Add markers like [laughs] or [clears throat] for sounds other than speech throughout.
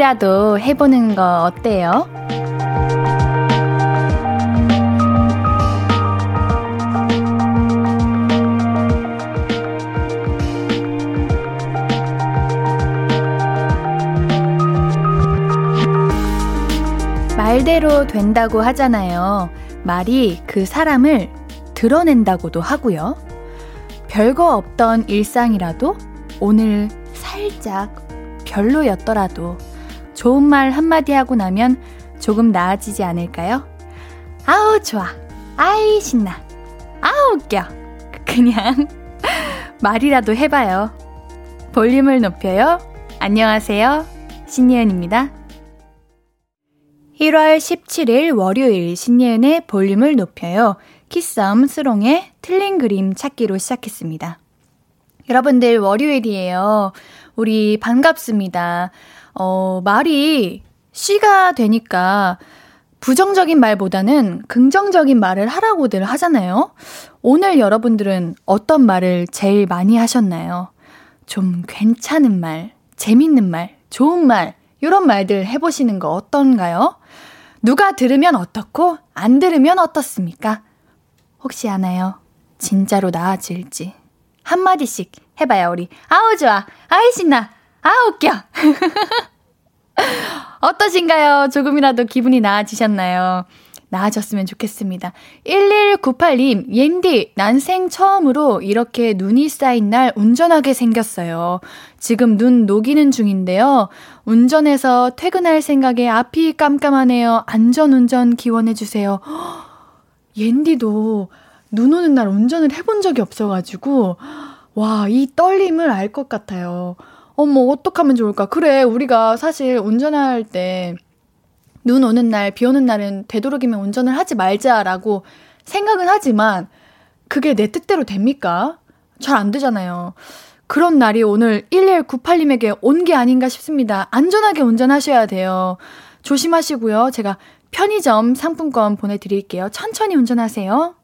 말이라도 해보는 거 어때요? 말대로 된다고 하잖아요. 말이 그 사람을 드러낸다고도 하고요. 별거 없던 일상이라도 오늘 살짝 별로였더라도 좋은 말 한마디 하고 나면 조금 나아지지 않을까요? 아우, 좋아. 아이, 신나. 아우, 웃겨. [laughs] 그냥 말이라도 해봐요. 볼륨을 높여요. 안녕하세요. 신예은입니다. 1월 17일 월요일 신예은의 볼륨을 높여요. 키썸 스롱의 틀린 그림 찾기로 시작했습니다. 여러분들 월요일이에요. 우리 반갑습니다. 어, 말이 씨가 되니까 부정적인 말보다는 긍정적인 말을 하라고들 하잖아요. 오늘 여러분들은 어떤 말을 제일 많이 하셨나요? 좀 괜찮은 말, 재밌는 말, 좋은 말, 이런 말들 해보시는 거 어떤가요? 누가 들으면 어떻고, 안 들으면 어떻습니까? 혹시 아나요? 진짜로 나아질지. 한마디씩 해봐요, 우리. 아우, 좋아. 아이, 신나. 아우, 웃겨. [laughs] 어떠신가요? 조금이라도 기분이 나아지셨나요? 나아졌으면 좋겠습니다. 1198님, 옌디, 난생 처음으로 이렇게 눈이 쌓인 날 운전하게 생겼어요. 지금 눈 녹이는 중인데요. 운전해서 퇴근할 생각에 앞이 깜깜하네요. 안전운전 기원해주세요. [gasps] 옌디도 눈 오는 날 운전을 해본 적이 없어가지고, 와, 이 떨림을 알 것 같아요. 어머, 어떡하면 좋을까? 그래, 우리가 사실 운전할 때, 눈 오는 날, 비 오는 날은 되도록이면 운전을 하지 말자라고 생각은 하지만, 그게 내 뜻대로 됩니까? 잘 안 되잖아요. 그런 날이 오늘 1198님에게 온 게 아닌가 싶습니다. 안전하게 운전하셔야 돼요. 조심하시고요. 제가 편의점 상품권 보내드릴게요. 천천히 운전하세요.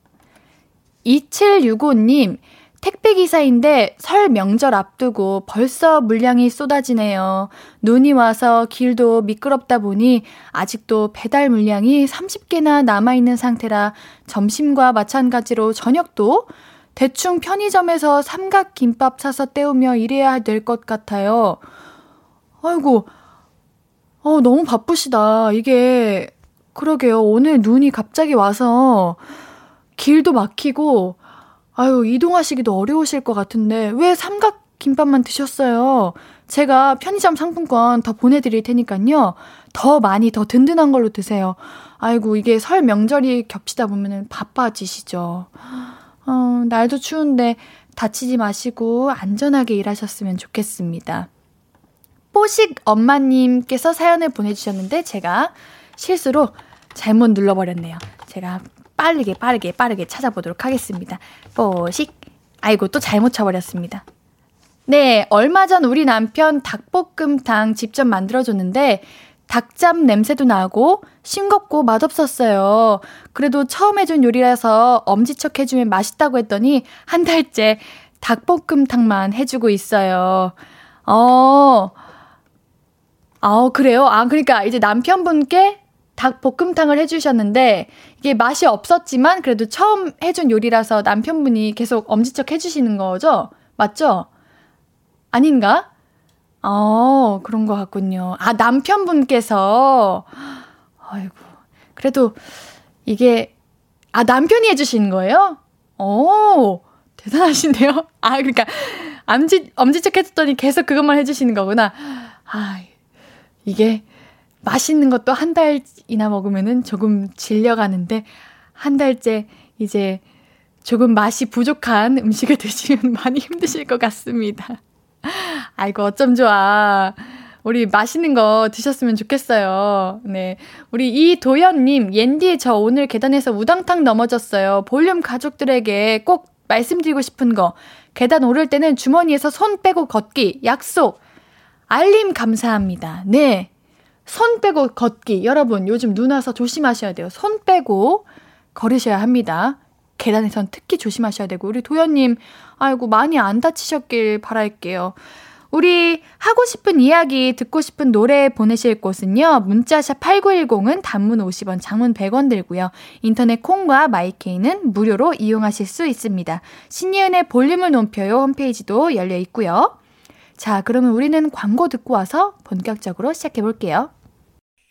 2765님, 택배기사인데 설 명절 앞두고 벌써 물량이 쏟아지네요. 눈이 와서 길도 미끄럽다 보니 아직도 배달 물량이 30개나 남아있는 상태라 점심과 마찬가지로 저녁도 대충 편의점에서 삼각김밥 사서 때우며 일해야 될 것 같아요. 아이고, 어, 너무 바쁘시다. 이게, 그러게요. 오늘 눈이 갑자기 와서 길도 막히고, 아유, 이동하시기도 어려우실 것 같은데, 왜 삼각 김밥만 드셨어요? 제가 편의점 상품권 더 보내드릴 테니까요. 더 많이, 더 든든한 걸로 드세요. 아이고, 이게 설 명절이 겹치다 보면은 바빠지시죠. 어, 날도 추운데 다치지 마시고 안전하게 일하셨으면 좋겠습니다. 뽀식 엄마님께서 사연을 보내주셨는데 제가 실수로 잘못 눌러버렸네요. 제가 빠르게 빠르게 빠르게 찾아보도록 하겠습니다. 뽀식. 아이고 또 잘못 쳐버렸습니다. 네, 얼마 전 우리 남편 닭볶음탕 직접 만들어줬는데 닭잡 냄새도 나고 싱겁고 맛없었어요. 그래도 처음 해준 요리라서 엄지척 해주면 맛있다고 했더니 한 달째 닭볶음탕만 해주고 있어요. 어, 어, 그래요? 아, 그러니까 이제 남편분께 닭 볶음탕을 해주셨는데 이게 맛이 없었지만 그래도 처음 해준 요리라서 남편분이 계속 엄지척 해주시는 거죠? 맞죠? 아닌가? 어, 그런 것 같군요. 아, 남편분께서. 아이고. 그래도 이게, 아, 남편이 해주신 거예요? 오, 대단하신데요? 아, 그러니까, 엄지, 엄지척 해줬더니 계속 그것만 해주시는 거구나. 아, 이게, 맛있는 것도 한 달이나 먹으면은 조금 질려가는데 한 달째 이제 조금 맛이 부족한 음식을 [laughs] 드시면 많이 힘드실 것 같습니다. [laughs] 아이고, 어쩜 좋아. 우리 맛있는 거 드셨으면 좋겠어요. 네. 우리 이도현님, 옌디 저 오늘 계단에서 우당탕 넘어졌어요. 볼륨 가족들에게 꼭 말씀드리고 싶은 거. 계단 오를 때는 주머니에서 손 빼고 걷기. 약속. 알림 감사합니다. 네. 손 빼고 걷기. 여러분, 요즘 눈 와서 조심하셔야 돼요. 손 빼고 걸으셔야 합니다. 계단에선 특히 조심하셔야 되고, 우리 도현님, 아이고, 많이 안 다치셨길 바랄게요. 우리 하고 싶은 이야기, 듣고 싶은 노래 보내실 곳은요. 문자샵 8910은 단문 50원, 장문 100원 들고요. 인터넷 콩과 마이케이는 무료로 이용하실 수 있습니다. 신예은의 볼륨을 높여요 홈페이지도 열려 있고요. 자, 그러면 우리는 광고 듣고 와서 본격적으로 시작해 볼게요.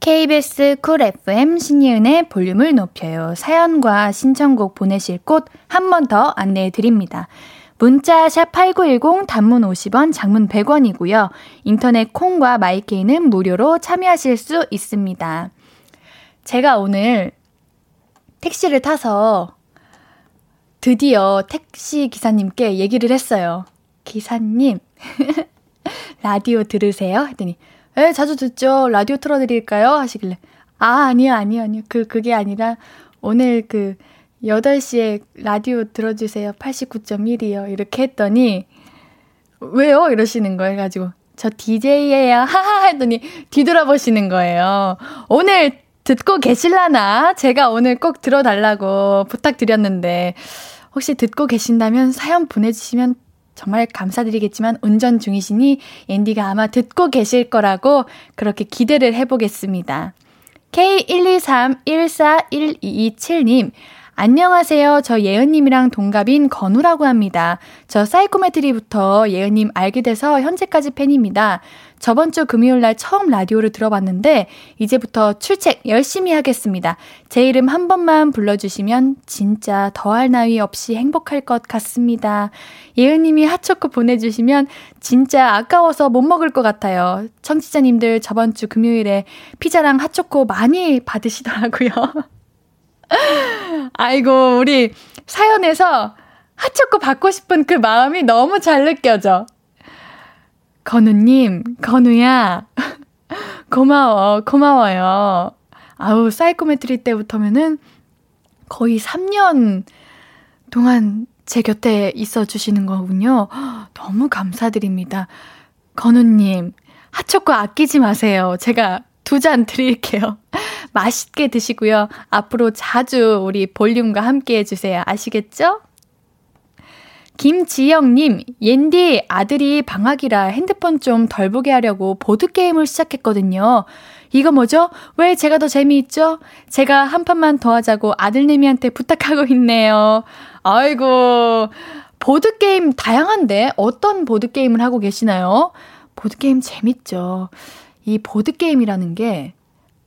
KBS 쿨 FM 신예은의 볼륨을 높여요. 사연과 신청곡 보내실 곳 한 번 더 안내해 드립니다. 문자 샵8910 단문 50원, 장문 100원이고요. 인터넷 콩과 마이케이는 무료로 참여하실 수 있습니다. 제가 오늘 택시를 타서 드디어 택시 기사님께 얘기를 했어요. 기사님, [laughs] 라디오 들으세요? 했더니, 에, 자주 듣죠. 라디오 틀어드릴까요? 하시길래, 아, 아니요, 아니요, 아니요. 그, 그게 아니라, 오늘 그, 8시에 라디오 들어주세요. 89.1이요. 이렇게 했더니, 왜요? 이러시는 거예요. 가지고, 저 DJ예요. [laughs] 하하! 했더니, 뒤돌아보시는 거예요. 오늘 듣고 계실라나? 제가 오늘 꼭 들어달라고 부탁드렸는데, 혹시 듣고 계신다면 사연 보내주시면 정말 감사드리겠지만 운전 중이시니 앤디가 아마 듣고 계실 거라고 그렇게 기대를 해보겠습니다. K123-141227님, 안녕하세요. 저 예은님이랑 동갑인 건우라고 합니다. 저 사이코메트리부터 예은님 알게 돼서 현재까지 팬입니다. 저번 주 금요일 날 처음 라디오를 들어봤는데 이제부터 출첵 열심히 하겠습니다. 제 이름 한 번만 불러주시면 진짜 더할 나위 없이 행복할 것 같습니다. 예은님이 핫초코 보내주시면 진짜 아까워서 못 먹을 것 같아요. 청취자님들 저번 주 금요일에 피자랑 핫초코 많이 받으시더라고요. [laughs] 아이고, 우리 사연에서 핫초코 받고 싶은 그 마음이 너무 잘 느껴져. 건우님, 건우야. [laughs] 고마워, 고마워요. 아우, 사이코메트리 때부터면은 거의 3년 동안 제 곁에 있어 주시는 거군요. [gasps] 너무 감사드립니다. 건우님, 핫초코 아끼지 마세요. 제가 두 잔 드릴게요. [laughs] 맛있게 드시고요. 앞으로 자주 우리 볼륨과 함께 해주세요. 아시겠죠? 김지영님, 옌디 아들이 방학이라 핸드폰 좀 덜 보게 하려고 보드게임을 시작했거든요. 이거 뭐죠? 왜 제가 더 재미있죠? 제가 한 판만 더 하자고 아들내미한테 부탁하고 있네요. 아이고, 보드게임 다양한데 어떤 보드게임을 하고 계시나요? 보드게임 재밌죠. 이 보드게임이라는 게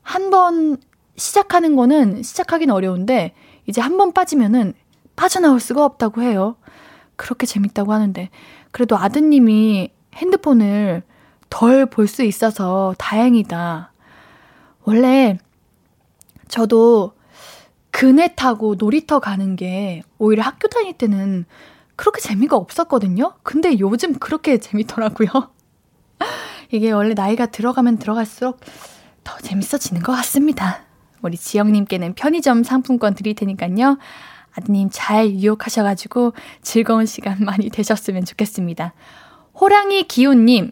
한 번 시작하는 거는 시작하긴 어려운데 이제 한 번 빠지면은 빠져나올 수가 없다고 해요. 그렇게 재밌다고 하는데 그래도 아드님이 핸드폰을 덜 볼 수 있어서 다행이다. 원래 저도 그네 타고 놀이터 가는 게 오히려 학교 다닐 때는 그렇게 재미가 없었거든요. 근데 요즘 그렇게 재밌더라고요. [laughs] 이게 원래 나이가 들어가면 들어갈수록 더 재밌어지는 것 같습니다. 우리 지영님께는 편의점 상품권 드릴 테니까요. 아드님 잘 유혹하셔가지고 즐거운 시간 많이 되셨으면 좋겠습니다. 호랑이 기훈님,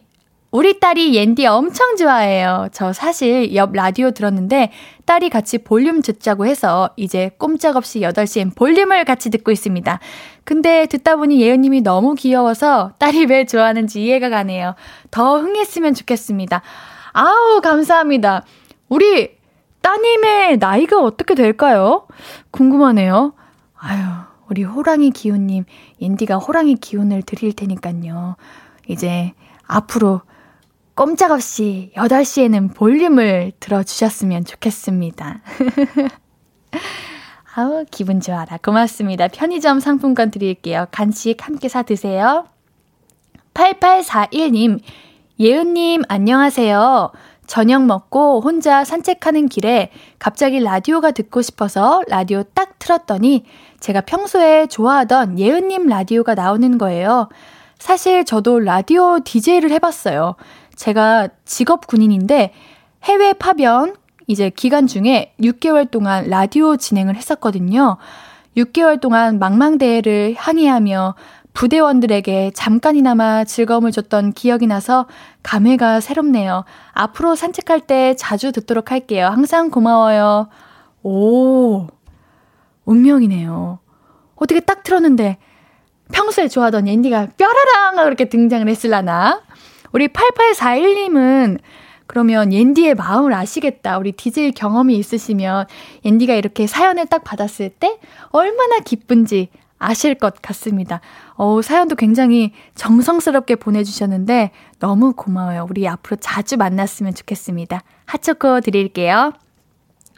우리 딸이 옌디 엄청 좋아해요. 저 사실 옆 라디오 들었는데 딸이 같이 볼륨 듣자고 해서 이제 꼼짝없이 8시엔 볼륨을 같이 듣고 있습니다. 근데 듣다 보니 예은님이 너무 귀여워서 딸이 왜 좋아하는지 이해가 가네요. 더 흥했으면 좋겠습니다. 아우, 감사합니다. 우리 따님의 나이가 어떻게 될까요? 궁금하네요. 아유, 우리 호랑이 기운님, 인디가 호랑이 기운을 드릴 테니까요. 이제 앞으로 꼼짝없이 8시에는 볼륨을 들어주셨으면 좋겠습니다. [laughs] 아우, 기분 좋아라. 고맙습니다. 편의점 상품권 드릴게요. 간식 함께 사 드세요. 8841님, 예은님, 안녕하세요. 저녁 먹고 혼자 산책하는 길에 갑자기 라디오가 듣고 싶어서 라디오 딱 틀었더니 제가 평소에 좋아하던 예은님 라디오가 나오는 거예요. 사실 저도 라디오 DJ를 해봤어요. 제가 직업 군인인데 해외 파견 이제 기간 중에 6개월 동안 라디오 진행을 했었거든요. 6개월 동안 망망대해를 항해하며 부대원들에게 잠깐이나마 즐거움을 줬던 기억이 나서 감회가 새롭네요. 앞으로 산책할 때 자주 듣도록 할게요. 항상 고마워요. 오, 운명이네요. 어떻게 딱 틀었는데 평소에 좋아하던 앤디가 뾰라랑 그렇게 등장을 했을라나? 우리 8841님은 그러면 옌디의 마음을 아시겠다. 우리 DJ 경험이 있으시면 옌디가 이렇게 사연을 딱 받았을 때 얼마나 기쁜지 아실 것 같습니다. 어, 사연도 굉장히 정성스럽게 보내주셨는데 너무 고마워요. 우리 앞으로 자주 만났으면 좋겠습니다. 핫초코 드릴게요.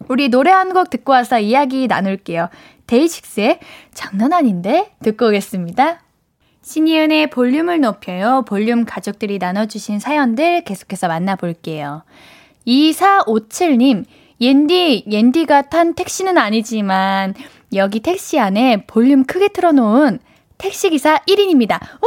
우리 노래 한 곡 듣고 와서 이야기 나눌게요. 데이식스의 장난 아닌데 듣고 오겠습니다. 신이은의 볼륨을 높여요. 볼륨 가족들이 나눠주신 사연들 계속해서 만나볼게요. 2457님, 옌디, 옌디가 탄 택시는 아니지만 여기 택시 안에 볼륨 크게 틀어놓은 택시기사 1인입니다. 오!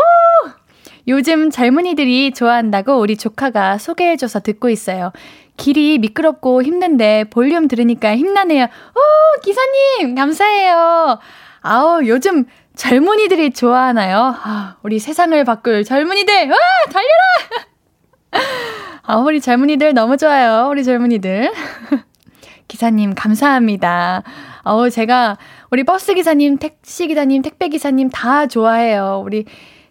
요즘 젊은이들이 좋아한다고 우리 조카가 소개해줘서 듣고 있어요. 길이 미끄럽고 힘든데 볼륨 들으니까 힘나네요. 오, 기사님, 감사해요. 아우, 요즘 젊은이들이 좋아하나요? 아, 우리 세상을 바꿀 젊은이들, 와, 달려라! [laughs] 아, 우리 젊은이들 너무 좋아요. 우리 젊은이들. [laughs] 기사님, 감사합니다. 어우, 제가 우리 버스 기사님, 택시 기사님, 택배 기사님 다 좋아해요. 우리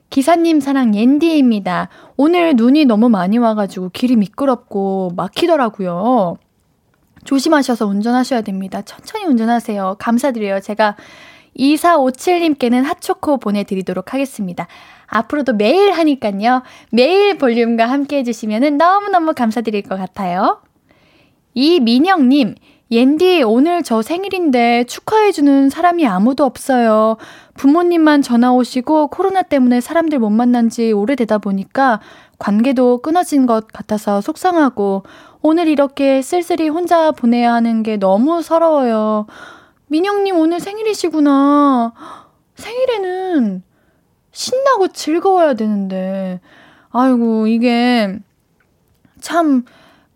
기사님 사랑 옌디입니다. 오늘 눈이 너무 많이 와가지고 길이 미끄럽고 막히더라고요. 조심하셔서 운전하셔야 됩니다. 천천히 운전하세요. 감사드려요. 제가 2457님께는 핫초코 보내드리도록 하겠습니다. 앞으로도 매일 하니깐요. 매일 볼륨과 함께 해주시면 너무너무 감사드릴 것 같아요. 이민영님, 옌디, 오늘 저 생일인데 축하해주는 사람이 아무도 없어요. 부모님만 전화 오시고 코로나 때문에 사람들 못 만난 지 오래되다 보니까 관계도 끊어진 것 같아서 속상하고 오늘 이렇게 쓸쓸히 혼자 보내야 하는 게 너무 서러워요. 민영님 오늘 생일이시구나. 생일에는 신나고 즐거워야 되는데. 아이고, 이게 참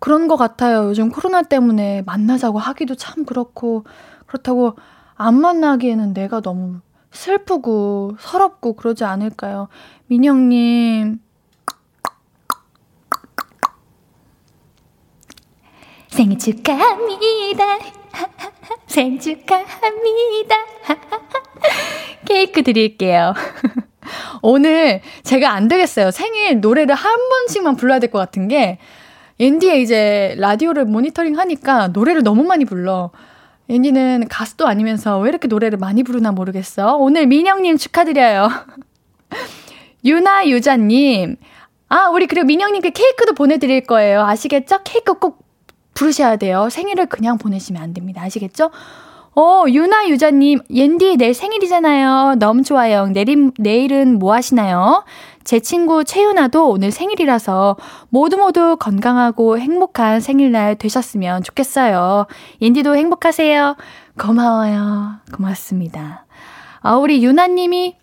그런 것 같아요. 요즘 코로나 때문에 만나자고 하기도 참 그렇고, 그렇다고 안 만나기에는 내가 너무 슬프고 서럽고 그러지 않을까요? 민영님. 생일 축하합니다. [laughs] 생일 축하합니다. [laughs] 케이크 드릴게요. [laughs] 오늘 제가 안 되겠어요. 생일 노래를 한 번씩만 불러야 될 것 같은 게, 앤디에 이제 라디오를 모니터링 하니까 노래를 너무 많이 불러. 앤디는 가수도 아니면서 왜 이렇게 노래를 많이 부르나 모르겠어. 오늘 민영님 축하드려요. [laughs] 유나 유자님. 아, 우리 그리고 민영님께 케이크도 보내드릴 거예요. 아시겠죠? 케이크 꼭 부르셔야 돼요. 생일을 그냥 보내시면 안 됩니다. 아시겠죠? 어, 유나 유자님, 옌디 내일 생일이잖아요. 너무 좋아요. 내일, 내일은 뭐 하시나요? 제 친구 채윤아도 오늘 생일이라서 모두 모두 건강하고 행복한 생일날 되셨으면 좋겠어요. 옌디도 행복하세요. 고마워요. 고맙습니다. 아, 우리 유나님이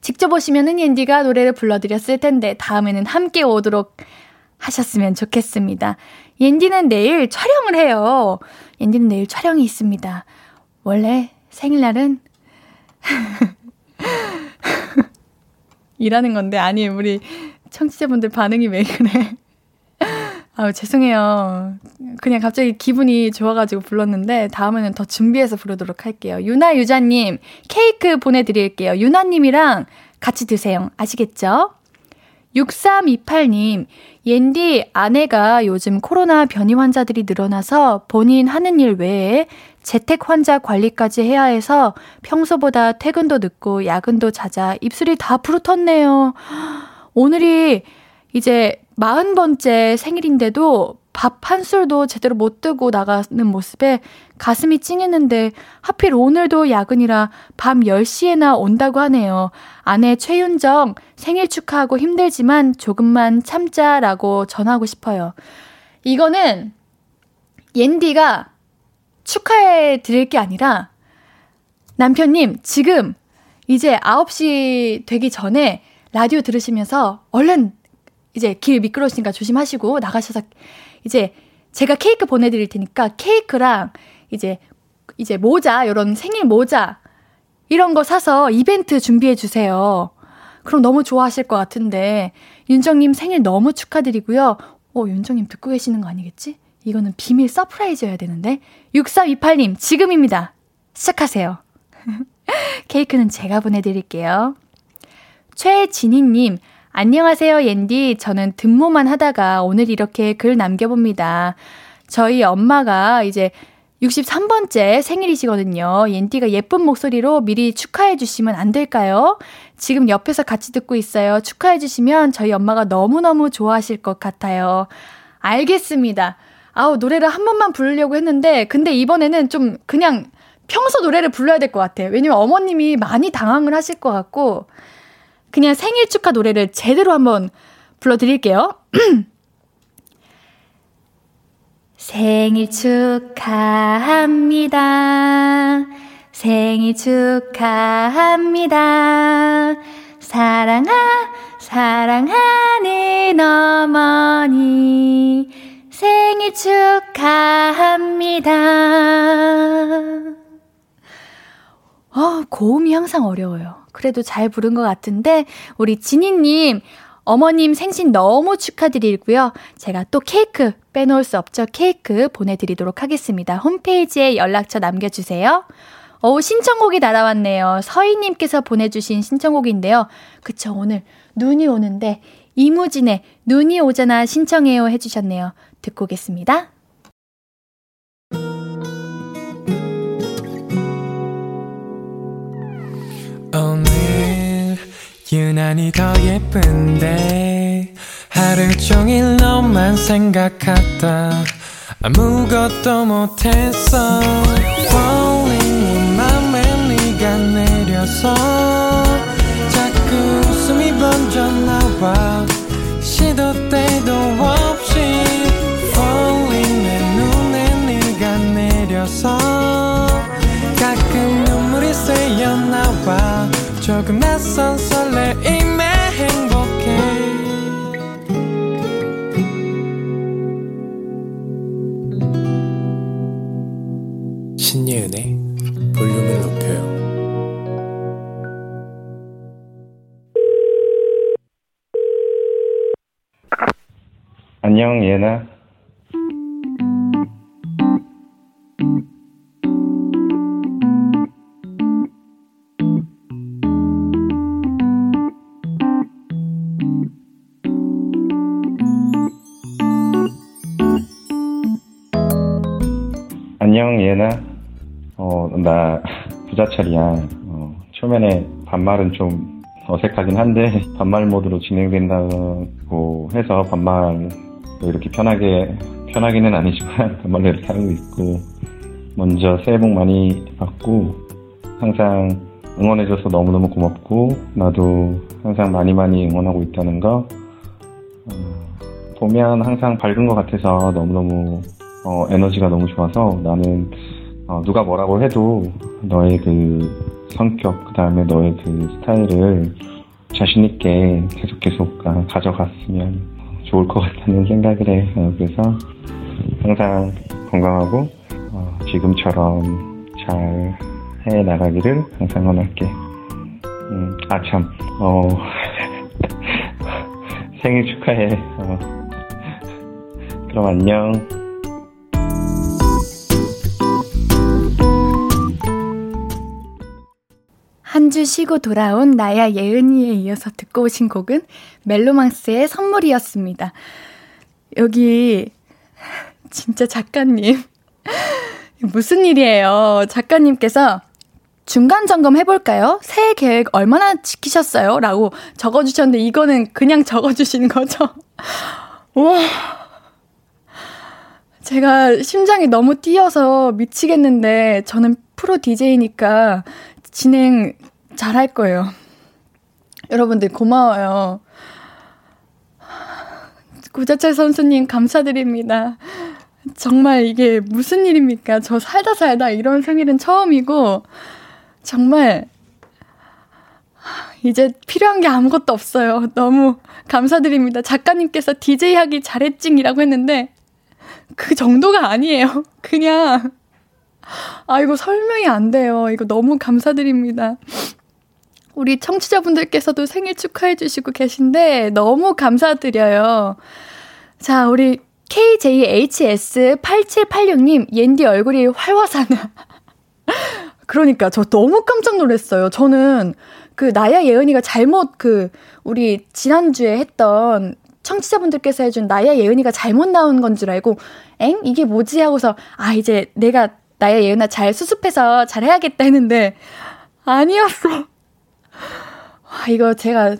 직접 오시면은 옌디가 노래를 불러드렸을 텐데 다음에는 함께 오도록 하셨으면 좋겠습니다. 옌디는 내일 촬영을 해요. 옌디는 내일 촬영이 있습니다. 원래 생일날은 [laughs] 일하는 건데 아니 우리 청취자분들 반응이 왜 그래? [laughs] 아우 죄송해요. 그냥 갑자기 기분이 좋아가지고 불렀는데 다음에는 더 준비해서 부르도록 할게요. 유나 유자님 케이크 보내드릴게요. 유나님이랑 같이 드세요. 아시겠죠? 6328님, 옌디 아내가 요즘 코로나 변이 환자들이 늘어나서 본인 하는 일 외에 재택 환자 관리까지 해야 해서 평소보다 퇴근도 늦고 야근도 잦아 입술이 다 부르텄네요. 오늘이 이제 40번째 생일인데도 밥 한 술도 제대로 못 뜨고 나가는 모습에 가슴이 찡했는데 하필 오늘도 야근이라 밤 10시에나 온다고 하네요. 아내 최윤정 생일 축하하고 힘들지만 조금만 참자라고 전하고 싶어요. 이거는 옌디가 축하해 드릴 게 아니라 남편님 지금 이제 9시 되기 전에 라디오 들으시면서 얼른 이제 길 미끄러우시니까 조심하시고 나가셔서 이제 제가 케이크 보내드릴 테니까 케이크랑 이제, 이제 모자, 요런 생일 모자, 이런 거 사서 이벤트 준비해 주세요. 그럼 너무 좋아하실 것 같은데, 윤정님 생일 너무 축하드리고요. 어, 윤정님 듣고 계시는 거 아니겠지? 이거는 비밀 surprise여야 되는데. 6328님, 지금입니다. 시작하세요. [laughs] 케이크는 제가 보내드릴게요. 최진희님, 안녕하세요, 옌디. 저는 든모만 하다가 오늘 이렇게 글 남겨봅니다. 저희 엄마가 이제 63번째 생일이시거든요. 옌디가 예쁜 목소리로 미리 축하해 주시면 안 될까요? 지금 옆에서 같이 듣고 있어요. 축하해 주시면 저희 엄마가 너무너무 좋아하실 것 같아요. 알겠습니다. 아우, 노래를 한 번만 부르려고 했는데, 근데 이번에는 좀 그냥 평소 노래를 불러야 될 것 같아요. 왜냐면 어머님이 많이 당황을 하실 것 같고, 그냥 생일 축하 노래를 제대로 한번 불러드릴게요. [clears throat] 생일 축하합니다. 생일 축하합니다. 사랑하, 사랑하는 어머니. 생일 축하합니다. 어, 고음이 항상 어려워요. 그래도 잘 부른 것 같은데, 우리 지니님, 어머님 생신 너무 축하드리고요. 제가 또 케이크 빼놓을 수 없죠. 케이크 보내드리도록 하겠습니다. 홈페이지에 연락처 남겨주세요. 어우, 신청곡이 날아왔네요. 서희님께서 보내주신 신청곡인데요. 그쵸, 오늘 눈이 오는데, 이무진의 눈이 오잖아 신청해요 해주셨네요. 듣고 오겠습니다. 오늘 유난히 더 예쁜데 하루 종일 너만 생각하다 아무것도 못했어 조금 낯선 설레임에 행복해. 신예은의 볼륨을 높여요. 안녕 예나 안녕 예나 어 나 부자철이야. 어, 초면에 반말은 좀 어색하긴 한데 [laughs] 반말 모드로 진행된다고 해서 반말 이렇게 편하게 편하기는 아니지만 [laughs] 반말로 이렇게 하고 있고 먼저 새해 복 많이 받고 항상 응원해줘서 너무너무 고맙고 나도 항상 많이 많이 응원하고 있다는 거 어, 보면 항상 밝은 것 같아서 너무너무 어, 에너지가 너무 좋아서 나는 어, 누가 뭐라고 해도 너의 그 성격 그 다음에 너의 그 스타일을 자신 있게 계속 계속 가져갔으면 좋을 것 같다는 생각을 해. 어, 그래서 항상 건강하고 어, 지금처럼 잘 해 나가기를 항상 응원할게. 음, 아 참, 어, [laughs] 생일 축하해. 어. 그럼 안녕. 한 주 쉬고 돌아온 나야 예은이에 이어서 듣고 오신 곡은 멜로망스의 선물이었습니다. 여기 [laughs] 진짜 작가님 [laughs] 무슨 일이에요? 작가님께서 중간 점검 해볼까요? 새해 계획 얼마나 지키셨어요? 라고 적어주셨는데 이거는 그냥 [laughs] 적어주신 거죠? 우와. 제가 심장이 너무 뛰어서 미치겠는데 저는 프로 DJ니까 진행 잘할 거예요. 여러분들 고마워요. 구자철 선수님 감사드립니다. 정말 이게 무슨 일입니까? 저 살다 살다 이런 생일은 처음이고, 정말, 이제 필요한 게 아무것도 없어요. 너무 감사드립니다. 작가님께서 DJ 하기 잘했징이라고 했는데, 그 정도가 아니에요. [laughs] 그냥, 아, 이거 설명이 안 돼요. 이거 너무 감사드립니다. 우리 청취자분들께서도 생일 축하해 주시고 계신데, 너무 감사드려요. 자, 우리 KJHS8786님, 옌디 얼굴이 활화산나 [laughs] 그러니까 저 너무 깜짝 놀랐어요. 저는 그 나야 예은이가 잘못 그 우리 지난주에 했던 청취자분들께서 해준 나야 예은이가 잘못 나온 건 줄 알고 엥 이게 뭐지 하고서 아 이제 내가 나야 예은아 잘 수습해서 잘 해야겠다 했는데 아니었어. 와 이거 제가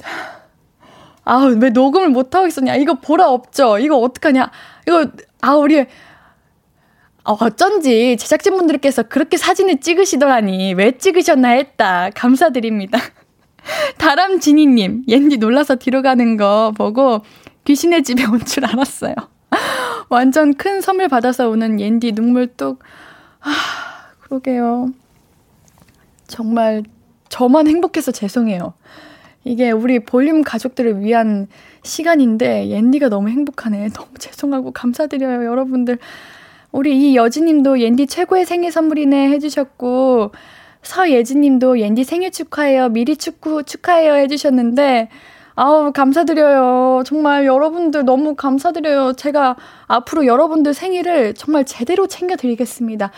아왜 녹음을 못 하고 있었냐 이거 보라 없죠 이거 어떡하냐 이거 아 우리 어, 어쩐지 제작진분들께서 그렇게 사진을 찍으시더라니 왜 찍으셨나 했다 감사드립니다. [laughs] 다람지니님, 옌디 놀라서 뒤로 가는 거 보고 귀신의 집에 온 줄 알았어요. [laughs] 완전 큰 선물 받아서 오는 옌디 눈물 뚝. 아, 그러게요. 정말 저만 행복해서 죄송해요. 이게 우리 볼륨 가족들을 위한 시간인데 옌디가 너무 행복하네. [laughs] 너무 죄송하고 감사드려요, 여러분들. 우리 이 여지님도 옌디 최고의 생일 선물이네 해주셨고 서예진님도 옌디 생일 축하해요. 미리 축구 축하해요 해주셨는데 아우 감사드려요. 정말 여러분들 너무 감사드려요. 제가 앞으로 여러분들 생일을 정말 제대로 챙겨드리겠습니다.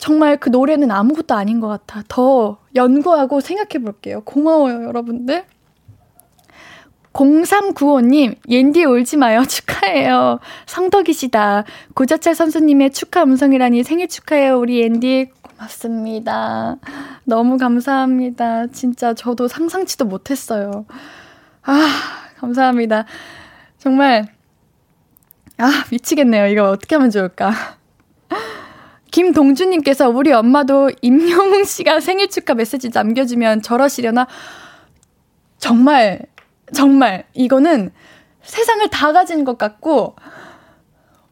정말 그 노래는 아무것도 아닌 것 같아. 더 연구하고 생각해 볼게요. 고마워요, 여러분들. 0395님, 옌디 울지 마요. [laughs] 축하해요. 성덕이시다. 고자철 선수님의 축하 음성이라니 생일 축하해요. 우리 옌디 맞습니다. 너무 감사합니다. 진짜 저도 상상치도 못했어요. 아, 감사합니다. 정말, 아, 미치겠네요. 이거 어떻게 하면 좋을까. 김동주님께서 우리 엄마도 임영웅 씨가 생일 축하 메시지 남겨주면 저러시려나? 정말, 정말, 이거는 세상을 다 가진 것 같고,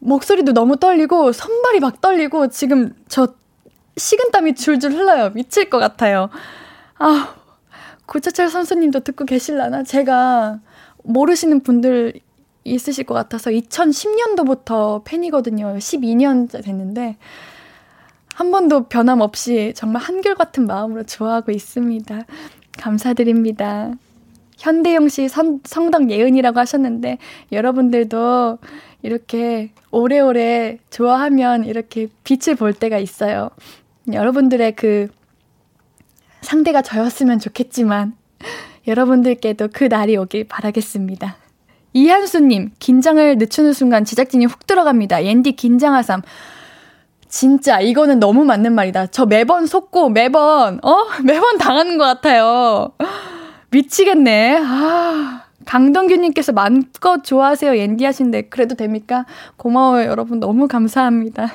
목소리도 너무 떨리고, 손발이 막 떨리고, 지금 저 식은땀이 줄줄 흘러요. 미칠 것 같아요. 아, 고차철 선수님도 듣고 계실라나? 제가 모르시는 분들 있으실 것 같아서 2010년도부터 팬이거든요. 12년 됐는데 한 번도 변함없이 정말 한결같은 마음으로 좋아하고 있습니다. 감사드립니다. 현대용 씨 선, 성덕 예은이라고 하셨는데 여러분들도 이렇게 오래오래 좋아하면 이렇게 빛을 볼 때가 있어요. 여러분들의 그 상대가 저였으면 좋겠지만 여러분들께도 그 날이 오길 바라겠습니다. 이한수님, 긴장을 늦추는 순간 제작진이 훅 들어갑니다. 옌디 긴장하삼. 진짜 이거는 너무 맞는 말이다. 저 매번 속고 매번 어 [laughs] 매번 당하는 것 같아요. [gasps] 미치겠네. 아 강동규님께서 마음껏 좋아하세요 옌디 하신데 그래도 됩니까? 고마워요 여러분 너무 감사합니다.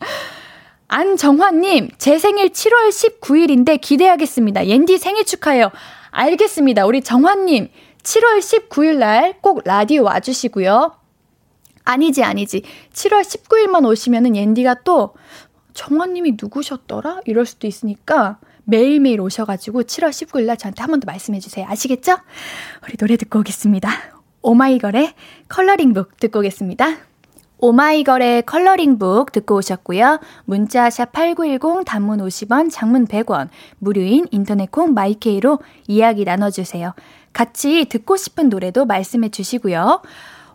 [laughs] 안정환님, 제 생일 7월 19일인데 기대하겠습니다. 옌디 생일 축하해요. 알겠습니다. 우리 정환님, 7월 19일 날 꼭 라디오 와주시고요. 아니지, 아니지. 7월 19일만 오시면은 옌디가 또, 정환님이 누구셨더라? 이럴 수도 있으니까 매일매일 오셔가지고 7월 19일 날 저한테 한 번 더 말씀해주세요. 아시겠죠? 우리 노래 듣고 오겠습니다. 오마이걸의 컬러링북 듣고 오겠습니다. 오마이걸의 컬러링북 듣고 오셨고요. 문자 샵 8910 단문 50원, 장문 100원, 무료인 인터넷 콩 마이케이로 이야기 나눠주세요. 같이 듣고 싶은 노래도 말씀해 주시고요.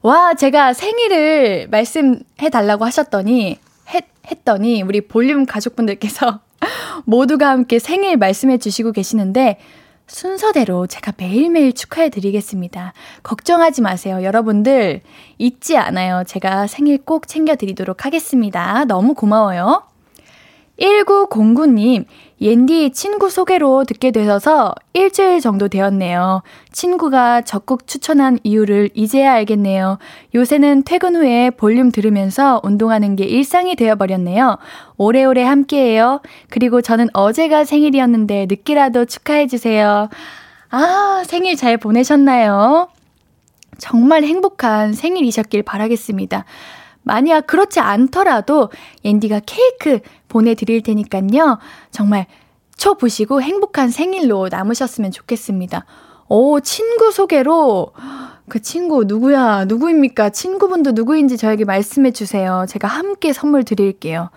와, 제가 생일을 말씀해 달라고 하셨더니, 했, 했더니, 우리 볼륨 가족분들께서 [laughs] 모두가 함께 생일 말씀해 주시고 계시는데, 순서대로 제가 매일매일 축하해 드리겠습니다. 걱정하지 마세요. 여러분들 잊지 않아요. 제가 생일 꼭 챙겨 드리도록 하겠습니다. 너무 고마워요. 1909님, 옌디 친구 소개로 듣게 되셔서 일주일 정도 되었네요. 친구가 적극 추천한 이유를 이제야 알겠네요. 요새는 퇴근 후에 볼륨 들으면서 운동하는 게 일상이 되어버렸네요. 오래오래 함께해요. 그리고 저는 어제가 생일이었는데 늦게라도 축하해주세요. 아, 생일 잘 보내셨나요? 정말 행복한 생일이셨길 바라겠습니다. 만약 그렇지 않더라도 옌디가 케이크 보내드릴 테니까요. 정말 초 보시고 행복한 생일로 남으셨으면 좋겠습니다. 오, 친구 소개로 그 친구 누구야? 누구입니까? 친구분도 누구인지 저에게 말씀해 주세요. 제가 함께 선물 드릴게요.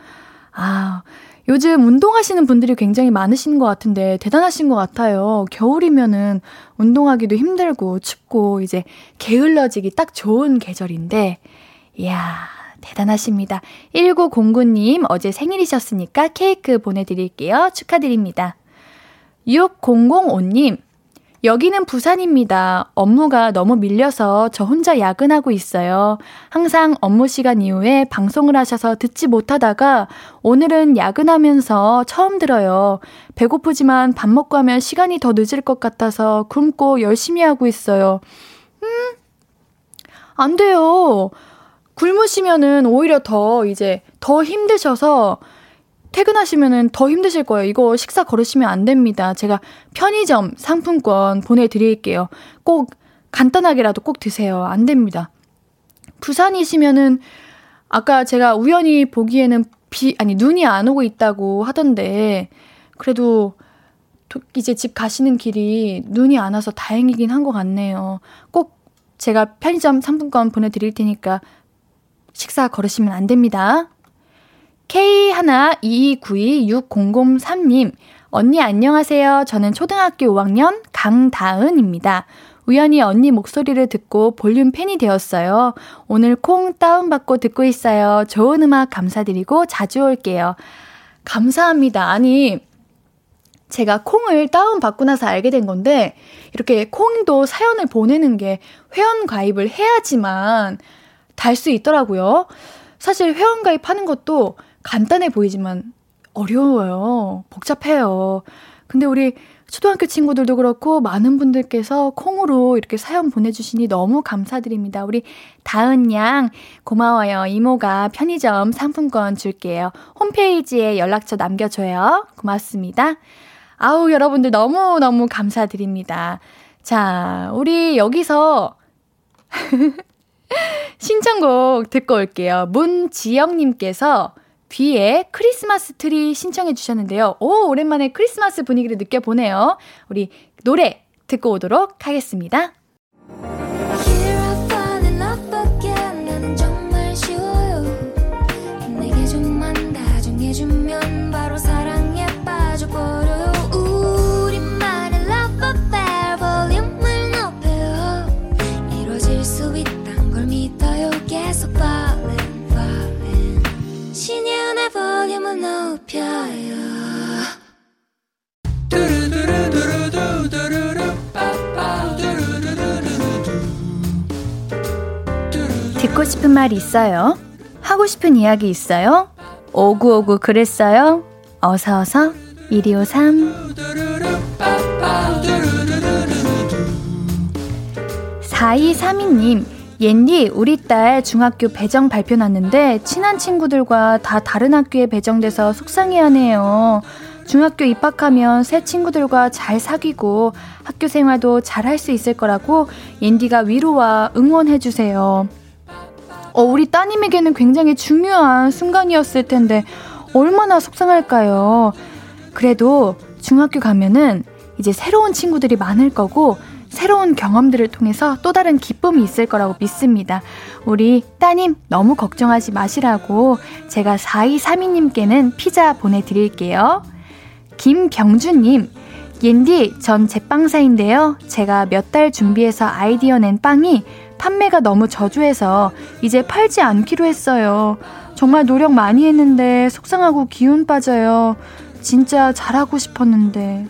아, 요즘 운동하시는 분들이 굉장히 많으신 것 같은데 대단하신 것 같아요. 겨울이면은 운동하기도 힘들고 춥고 이제 게을러지기 딱 좋은 계절인데, 이야, 대단하십니다. 1909님 어제 생일이셨으니까 케이크 보내드릴게요. 축하드립니다. 6005님, 여기는 부산입니다. 업무가 너무 밀려서 저 혼자 야근하고 있어요. 항상 업무 시간 이후에 방송을 하셔서 듣지 못하다가 오늘은 야근하면서 처음 들어요. 배고프지만 밥 먹고 하면 시간이 더 늦을 것 같아서 굶고 열심히 하고 있어요. 음, 안 돼요. 굶으시면은 오히려 더 이제 더 힘드셔서 퇴근하시면은 더 힘드실 거예요. 이거 식사 걸으시면 안 됩니다. 제가 편의점 상품권 보내드릴게요. 꼭 간단하게라도 꼭 드세요. 안 됩니다. 부산이시면은 아까 제가 우연히 보기에는 비, 아니, 눈이 안 오고 있다고 하던데, 그래도 이제 집 가시는 길이 눈이 안 와서 다행이긴 한 것 같네요. 꼭 제가 편의점 상품권 보내드릴 테니까 식사 걸으시면 안 됩니다. K122926003님, 언니 안녕하세요. 저는 초등학교 5학년 강다은입니다. 우연히 언니 목소리를 듣고 볼륨 팬이 되었어요. 오늘 콩 다운받고 듣고 있어요. 좋은 음악 감사드리고 자주 올게요. 감사합니다. 아니, 제가 콩을 다운받고 나서 알게 된 건데, 이렇게 콩도 사연을 보내는 게 회원 가입을 해야지만 달 수 있더라고요. 사실 회원 가입 하는 것도 간단해 보이지만 어려워요. 복잡해요. 근데 우리 초등학교 친구들도 그렇고 많은 분들께서 콩으로 이렇게 사연 보내주시니 너무 감사드립니다. 우리 다은 양 고마워요. 이모가 편의점 상품권 줄게요. 홈페이지에 연락처 남겨줘요. 고맙습니다. 아우 여러분들 너무너무 감사드립니다. 자, 우리 여기서 [laughs] [laughs] 신청곡 듣고 올게요. 문지영님께서 뒤에 크리스마스 트리 신청해 주셨는데요. 오, 오랜만에 크리스마스 분위기를 느껴보네요. 우리 노래 듣고 오도록 하겠습니다. 듣고 싶은 말 있어요? 하고 싶은 이야기 있어요? 오구오구 그랬어요? 어서어서 1253 4232님 옌디 우리 딸 중학교 배정 발표 났는데 친한 친구들과 다 다른 학교에 배정돼서 속상해하네요. 중학교 입학하면 새 친구들과 잘 사귀고 학교 생활도 잘 할 수 있을 거라고 옌디가 위로와 응원해 주세요. 어, 우리 따님에게는 굉장히 중요한 순간이었을 텐데 얼마나 속상할까요? 그래도 중학교 가면은 이제 새로운 친구들이 많을 거고 새로운 경험들을 통해서 또 다른 기쁨이 있을 거라고 믿습니다. 우리 따님 너무 걱정하지 마시라고 제가 4232님께는 피자 보내드릴게요. 김병주님, 옌디, 전 제빵사인데요. 제가 몇 달 준비해서 아이디어 낸 빵이 판매가 너무 저조해서 이제 팔지 않기로 했어요. 정말 노력 많이 했는데 속상하고 기운 빠져요. 진짜 잘하고 싶었는데.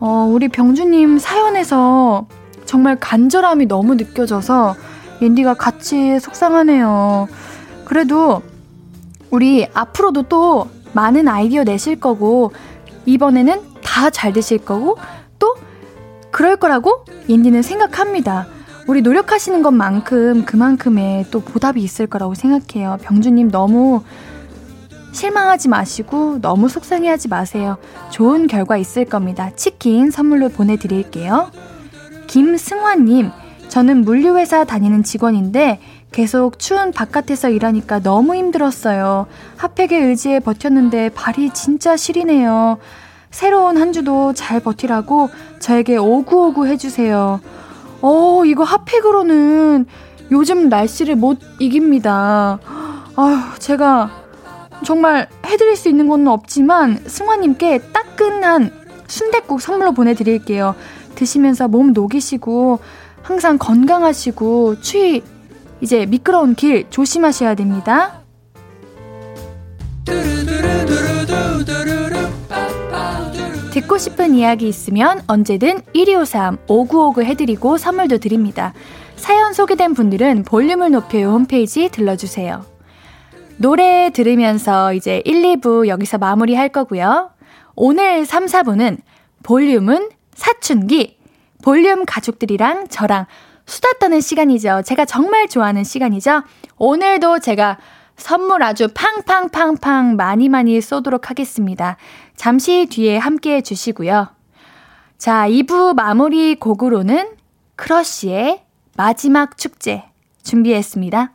어, 우리 병주님 사연에서 정말 간절함이 너무 느껴져서 옌디가 같이 속상하네요. 그래도 우리 앞으로도 또 많은 아이디어 내실 거고 이번에는 다 잘 되실 거고 또 그럴 거라고 옌디는 생각합니다. 우리 노력하시는 것만큼 그만큼의 또 보답이 있을 거라고 생각해요. 병주님 너무 실망하지 마시고 너무 속상해하지 마세요. 좋은 결과 있을 겁니다. 치킨 선물로 보내드릴게요. 김승환님, 저는 물류회사 다니는 직원인데 계속 추운 바깥에서 일하니까 너무 힘들었어요. 핫팩에 의지해 버텼는데 발이 진짜 시리네요. 새로운 한 주도 잘 버티라고 저에게 오구오구 해주세요. 어, 이거 핫팩으로는 요즘 날씨를 못 이깁니다. 아휴, 제가 정말 해드릴 수 있는 건 없지만 승화님께 따끈한 순댓국 선물로 보내드릴게요. 드시면서 몸 녹이시고 항상 건강하시고 추위 이제 미끄러운 길 조심하셔야 됩니다. 듣고 싶은 이야기 있으면 언제든 1253 5959 해드리고 선물도 드립니다. 사연 소개된 분들은 볼륨을 높여요 홈페이지 들러주세요. 노래 들으면서 이제 1, 2부 여기서 마무리 할 거고요. 오늘 3, 4부는 볼륨은 사춘기, 볼륨 가족들이랑 저랑 수다 떠는 시간이죠. 제가 정말 좋아하는 시간이죠. 오늘도 제가 선물 아주 팡팡팡팡 많이 많이 쏘도록 하겠습니다. 잠시 뒤에 함께 해주시고요. 자, 2부 마무리 곡으로는 크러쉬의 마지막 축제 준비했습니다.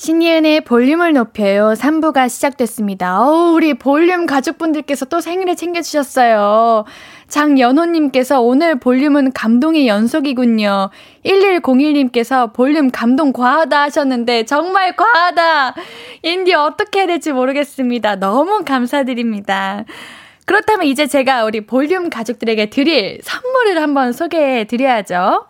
신예은의 볼륨을 높여요. 3부가 시작됐습니다. 어우, 우리 볼륨 가족분들께서 또 생일을 챙겨주셨어요. 장연호님께서 오늘 볼륨은 감동의 연속이군요. 1101님께서 볼륨 감동 과하다 하셨는데, 정말 과하다! 인디 어떻게 해야 될지 모르겠습니다. 너무 감사드립니다. 그렇다면 이제 제가 우리 볼륨 가족들에게 드릴 선물을 한번 소개해 드려야죠.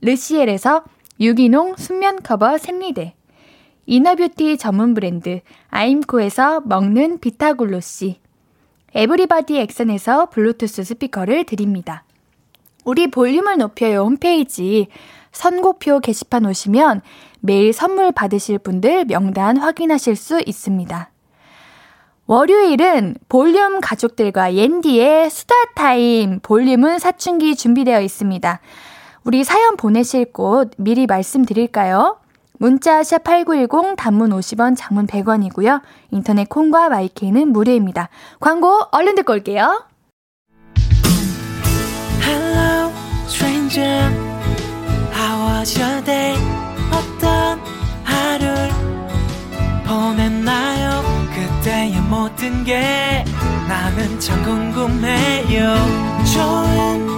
르시엘에서 유기농 순면 커버 생리대, inner beauty 전문 브랜드 아임코에서 먹는 비타글로시, 에브리바디 액션에서 블루투스 스피커를 드립니다. 우리 볼륨을 높여요 홈페이지 선곡표 게시판 오시면 매일 선물 받으실 분들 명단 확인하실 수 있습니다. 월요일은 볼륨 가족들과 옌디의 수다 타임 볼륨은 사춘기 준비되어 있습니다. 우리 사연 보내실 곳 미리 말씀드릴까요? 문자 샵8910 단문 50원 장문 100원이고요. 인터넷 콩과 마이케이는 무료입니다. 광고 얼른 듣고 올게요. Hello, stranger. How was your day? 어떤 하루를 보냈나요? 그때의 모든 게 나는 참 궁금해요. 좋은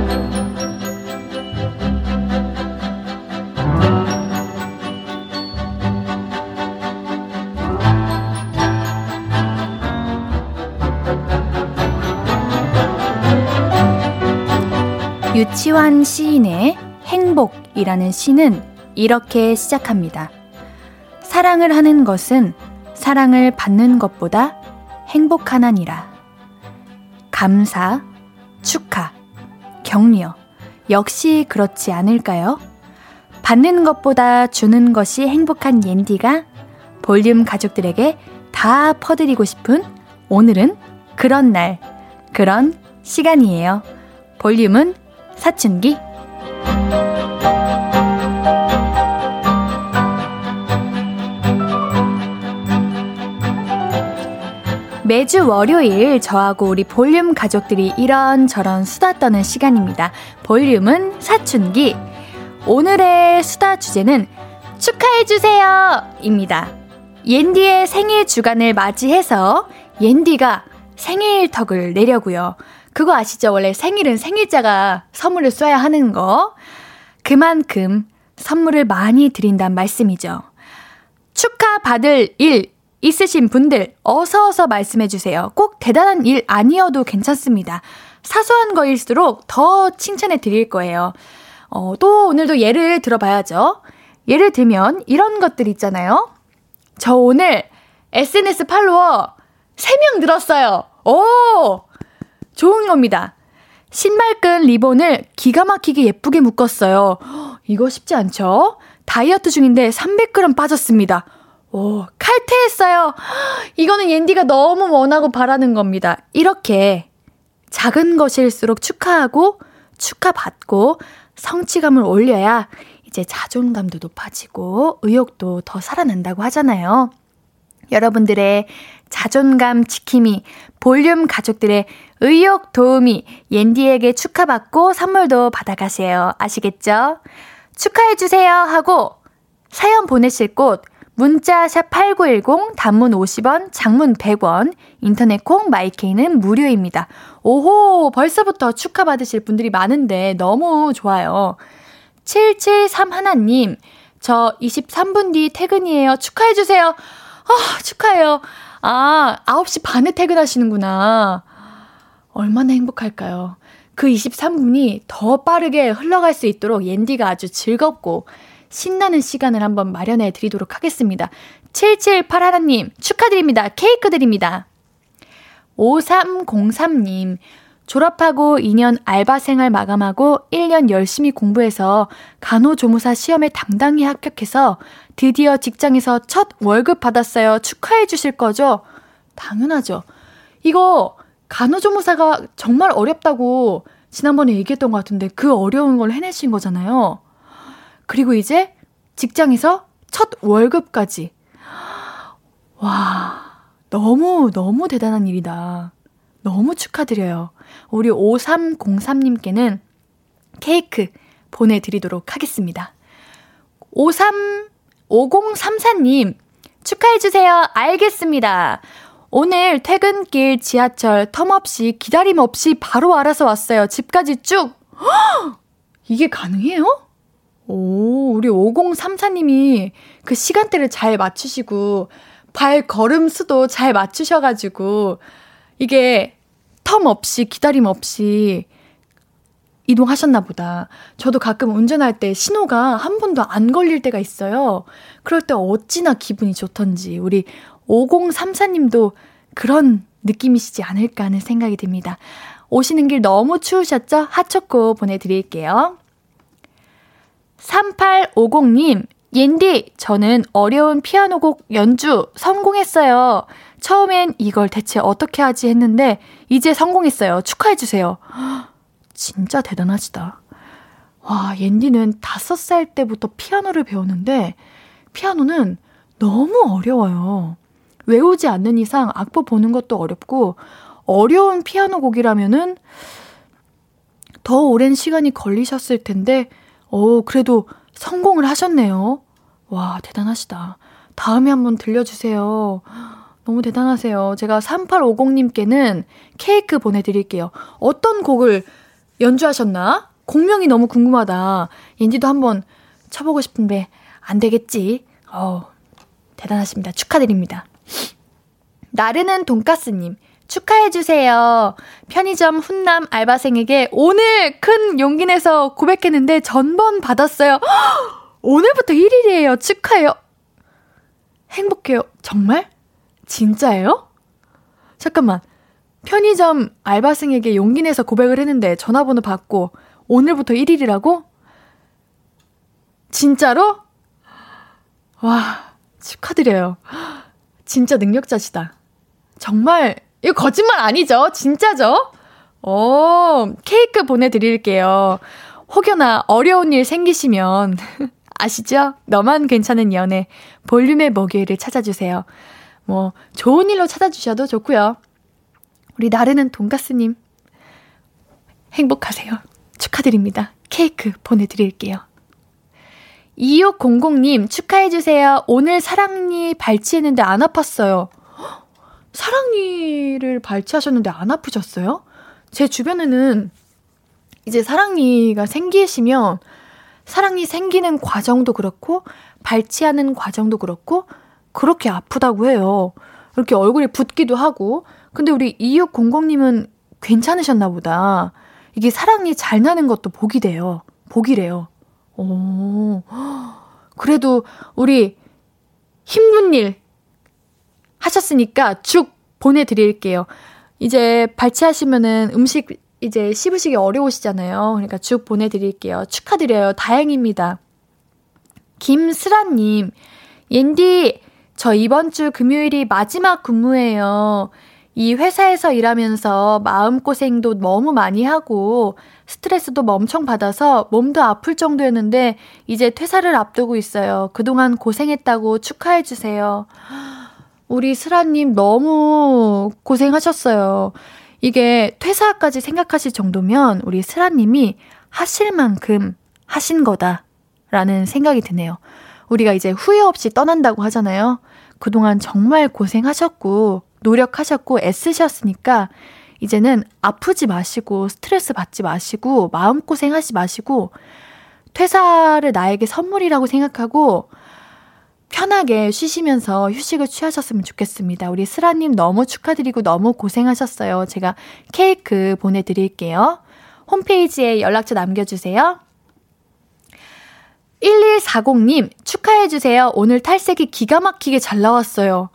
유치환 시인의 행복이라는 시는 이렇게 시작합니다. 사랑을 하는 것은 사랑을 받는 것보다 행복하나니라. 감사, 축하, 격려. 역시 그렇지 않을까요? 받는 것보다 주는 것이 행복한 옌디가 볼륨 가족들에게 다 퍼드리고 싶은 오늘은 그런 날, 그런 시간이에요. 볼륨은 사춘기 매주 월요일 저하고 우리 볼륨 가족들이 이런저런 수다 떠는 시간입니다. 볼륨은 사춘기. 오늘의 수다 주제는 축하해주세요! 입니다. 옌디의 생일 주간을 맞이해서 옌디가 생일 턱을 내려고요. 그거 아시죠? 원래 생일은 생일자가 선물을 쏴야 하는 거. 그만큼 선물을 많이 드린단 말씀이죠. 축하받을 일 있으신 분들 어서 어서 말씀해 주세요. 꼭 대단한 일 아니어도 괜찮습니다. 사소한 거일수록 더 칭찬해 드릴 거예요. 어, 또 오늘도 예를 들어봐야죠. 예를 들면 이런 것들 있잖아요. 저 오늘 SNS 팔로워 3명 늘었어요. 오! 좋은 겁니다. 신발끈 리본을 기가 막히게 예쁘게 묶었어요. 이거 쉽지 않죠? 다이어트 중인데 300g 빠졌습니다. 오, 칼퇴했어요. 이거는 옌디가 너무 원하고 바라는 겁니다. 이렇게 작은 것일수록 축하하고 축하받고 성취감을 올려야 이제 자존감도 높아지고 의욕도 더 살아난다고 하잖아요. 여러분들의 자존감 지킴이, 볼륨 가족들의 의욕 도우미, 옌디에게 축하받고 선물도 받아가세요. 아시겠죠? 축하해주세요 하고 사연 보내실 곳 문자 샵 8910 단문 50원, 장문 100원, 인터넷 콩 마이케이는 무료입니다. 오호, 벌써부터 축하받으실 분들이 많은데 너무 좋아요. 773 하나님, 저 23분 뒤 퇴근이에요. 축하해주세요. 아, 축하해요. 아, 9시 반에 퇴근하시는구나. 얼마나 행복할까요? 그 23분이 더 빠르게 흘러갈 수 있도록 옌디가 아주 즐겁고 신나는 시간을 한번 마련해 드리도록 하겠습니다. 778 하나님 축하드립니다. 케이크 드립니다. 5303님 졸업하고 2년 알바 생활 마감하고 1년 열심히 공부해서 간호조무사 시험에 당당히 합격해서 드디어 직장에서 첫 월급 받았어요. 축하해 주실 거죠? 당연하죠. 이거 간호조무사가 정말 어렵다고 지난번에 얘기했던 것 같은데 그 어려운 걸 해내신 거잖아요. 그리고 이제 직장에서 첫 월급까지. 와, 너무, 너무 대단한 일이다. 너무 축하드려요. 우리 5303님께는 케이크 보내드리도록 하겠습니다. 53, 5034님, 축하해주세요. 알겠습니다. 오늘 퇴근길 지하철 텀없이 기다림 없이 바로 알아서 왔어요. 집까지 쭉. 허! 이게 가능해요? 오, 우리 5034님이 그 시간대를 잘 맞추시고, 발 걸음 수도 잘 맞추셔가지고, 이게 텀 없이, 기다림 없이 이동하셨나 보다. 저도 가끔 운전할 때 신호가 한 번도 안 걸릴 때가 있어요. 그럴 때 어찌나 기분이 좋던지, 우리 5034님도 그런 느낌이시지 않을까 하는 생각이 듭니다. 오시는 길 너무 추우셨죠? 핫초코 보내드릴게요. 3850님, 옌디, 저는 어려운 피아노곡 연주 성공했어요. 처음엔 이걸 대체 어떻게 하지 했는데, 이제 성공했어요. 축하해주세요. [gasps] 진짜 대단하시다. 와, 옌디는 다섯 살 때부터 피아노를 배웠는데, 피아노는 너무 어려워요. 외우지 않는 이상 악보 보는 것도 어렵고, 어려운 피아노 곡이라면은 더 오랜 시간이 걸리셨을 텐데, 오, 그래도 성공을 하셨네요. 와, 대단하시다. 다음에 한번 들려주세요. 너무 대단하세요. 제가 3850님께는 케이크 보내드릴게요. 어떤 곡을 연주하셨나? 공명이 너무 궁금하다. 인디도 한번 쳐보고 싶은데, 안 되겠지. 어 대단하십니다. 축하드립니다. 나르는 돈가스님, 축하해주세요. 편의점 훈남 알바생에게 오늘 큰 용기 내서 고백했는데 전번 받았어요. [gasps] 오늘부터 1일이에요. 축하해요. 행복해요. 정말? 진짜예요? 잠깐만. 편의점 알바생에게 용기 내서 고백을 했는데 전화번호 받고 오늘부터 1일이라고? 진짜로? 와, 축하드려요. 진짜 능력자시다. 정말 이거 거짓말 아니죠? 진짜죠? 오, 케이크 보내드릴게요. 혹여나 어려운 일 생기시면, [laughs] 아시죠? 너만 괜찮은 연애, 볼륨의 목요일을 찾아주세요. 뭐, 좋은 일로 찾아주셔도 좋고요. 우리 나르는 돈가스님, 행복하세요. 축하드립니다. 케이크 보내드릴게요. 2600님, 축하해주세요. 오늘 사랑니 발치했는데 안 아팠어요. 사랑니를 발치하셨는데 안 아프셨어요? 제 주변에는 이제 사랑니가 생기시면 사랑니 생기는 과정도 그렇고 발치하는 과정도 그렇고 그렇게 아프다고 해요. 이렇게 얼굴이 붓기도 하고. 근데 우리 2600님은 괜찮으셨나 보다. 이게 사랑니 잘 나는 것도 복이 돼요. 복이래요. 오. 그래도 우리 힘든 일 하셨으니까 죽 보내드릴게요. 이제 발치하시면은 음식 이제 씹으시기 어려우시잖아요. 그러니까 죽 보내드릴게요. 축하드려요. 다행입니다. 김슬아님, 옌디, 저 이번 주 금요일이 마지막 근무예요. 이 회사에서 일하면서 마음고생도 너무 많이 하고 스트레스도 엄청 받아서 몸도 아플 정도였는데 이제 퇴사를 앞두고 있어요. 그동안 고생했다고 축하해주세요. 우리 슬아님 너무 고생하셨어요. 이게 퇴사까지 생각하실 정도면 우리 슬아님이 하실 만큼 하신 거다라는 생각이 드네요. 우리가 이제 후회 없이 떠난다고 하잖아요. 그동안 정말 고생하셨고 노력하셨고 애쓰셨으니까 이제는 아프지 마시고 스트레스 받지 마시고 마음고생 하지 마시고 퇴사를 나에게 선물이라고 생각하고 편하게 쉬시면서 휴식을 취하셨으면 좋겠습니다. 우리 슬아님 너무 축하드리고 너무 고생하셨어요. 제가 케이크 보내드릴게요. 홈페이지에 연락처 남겨주세요. 1140님, 축하해주세요. 오늘 탈색이 기가 막히게 잘 나왔어요.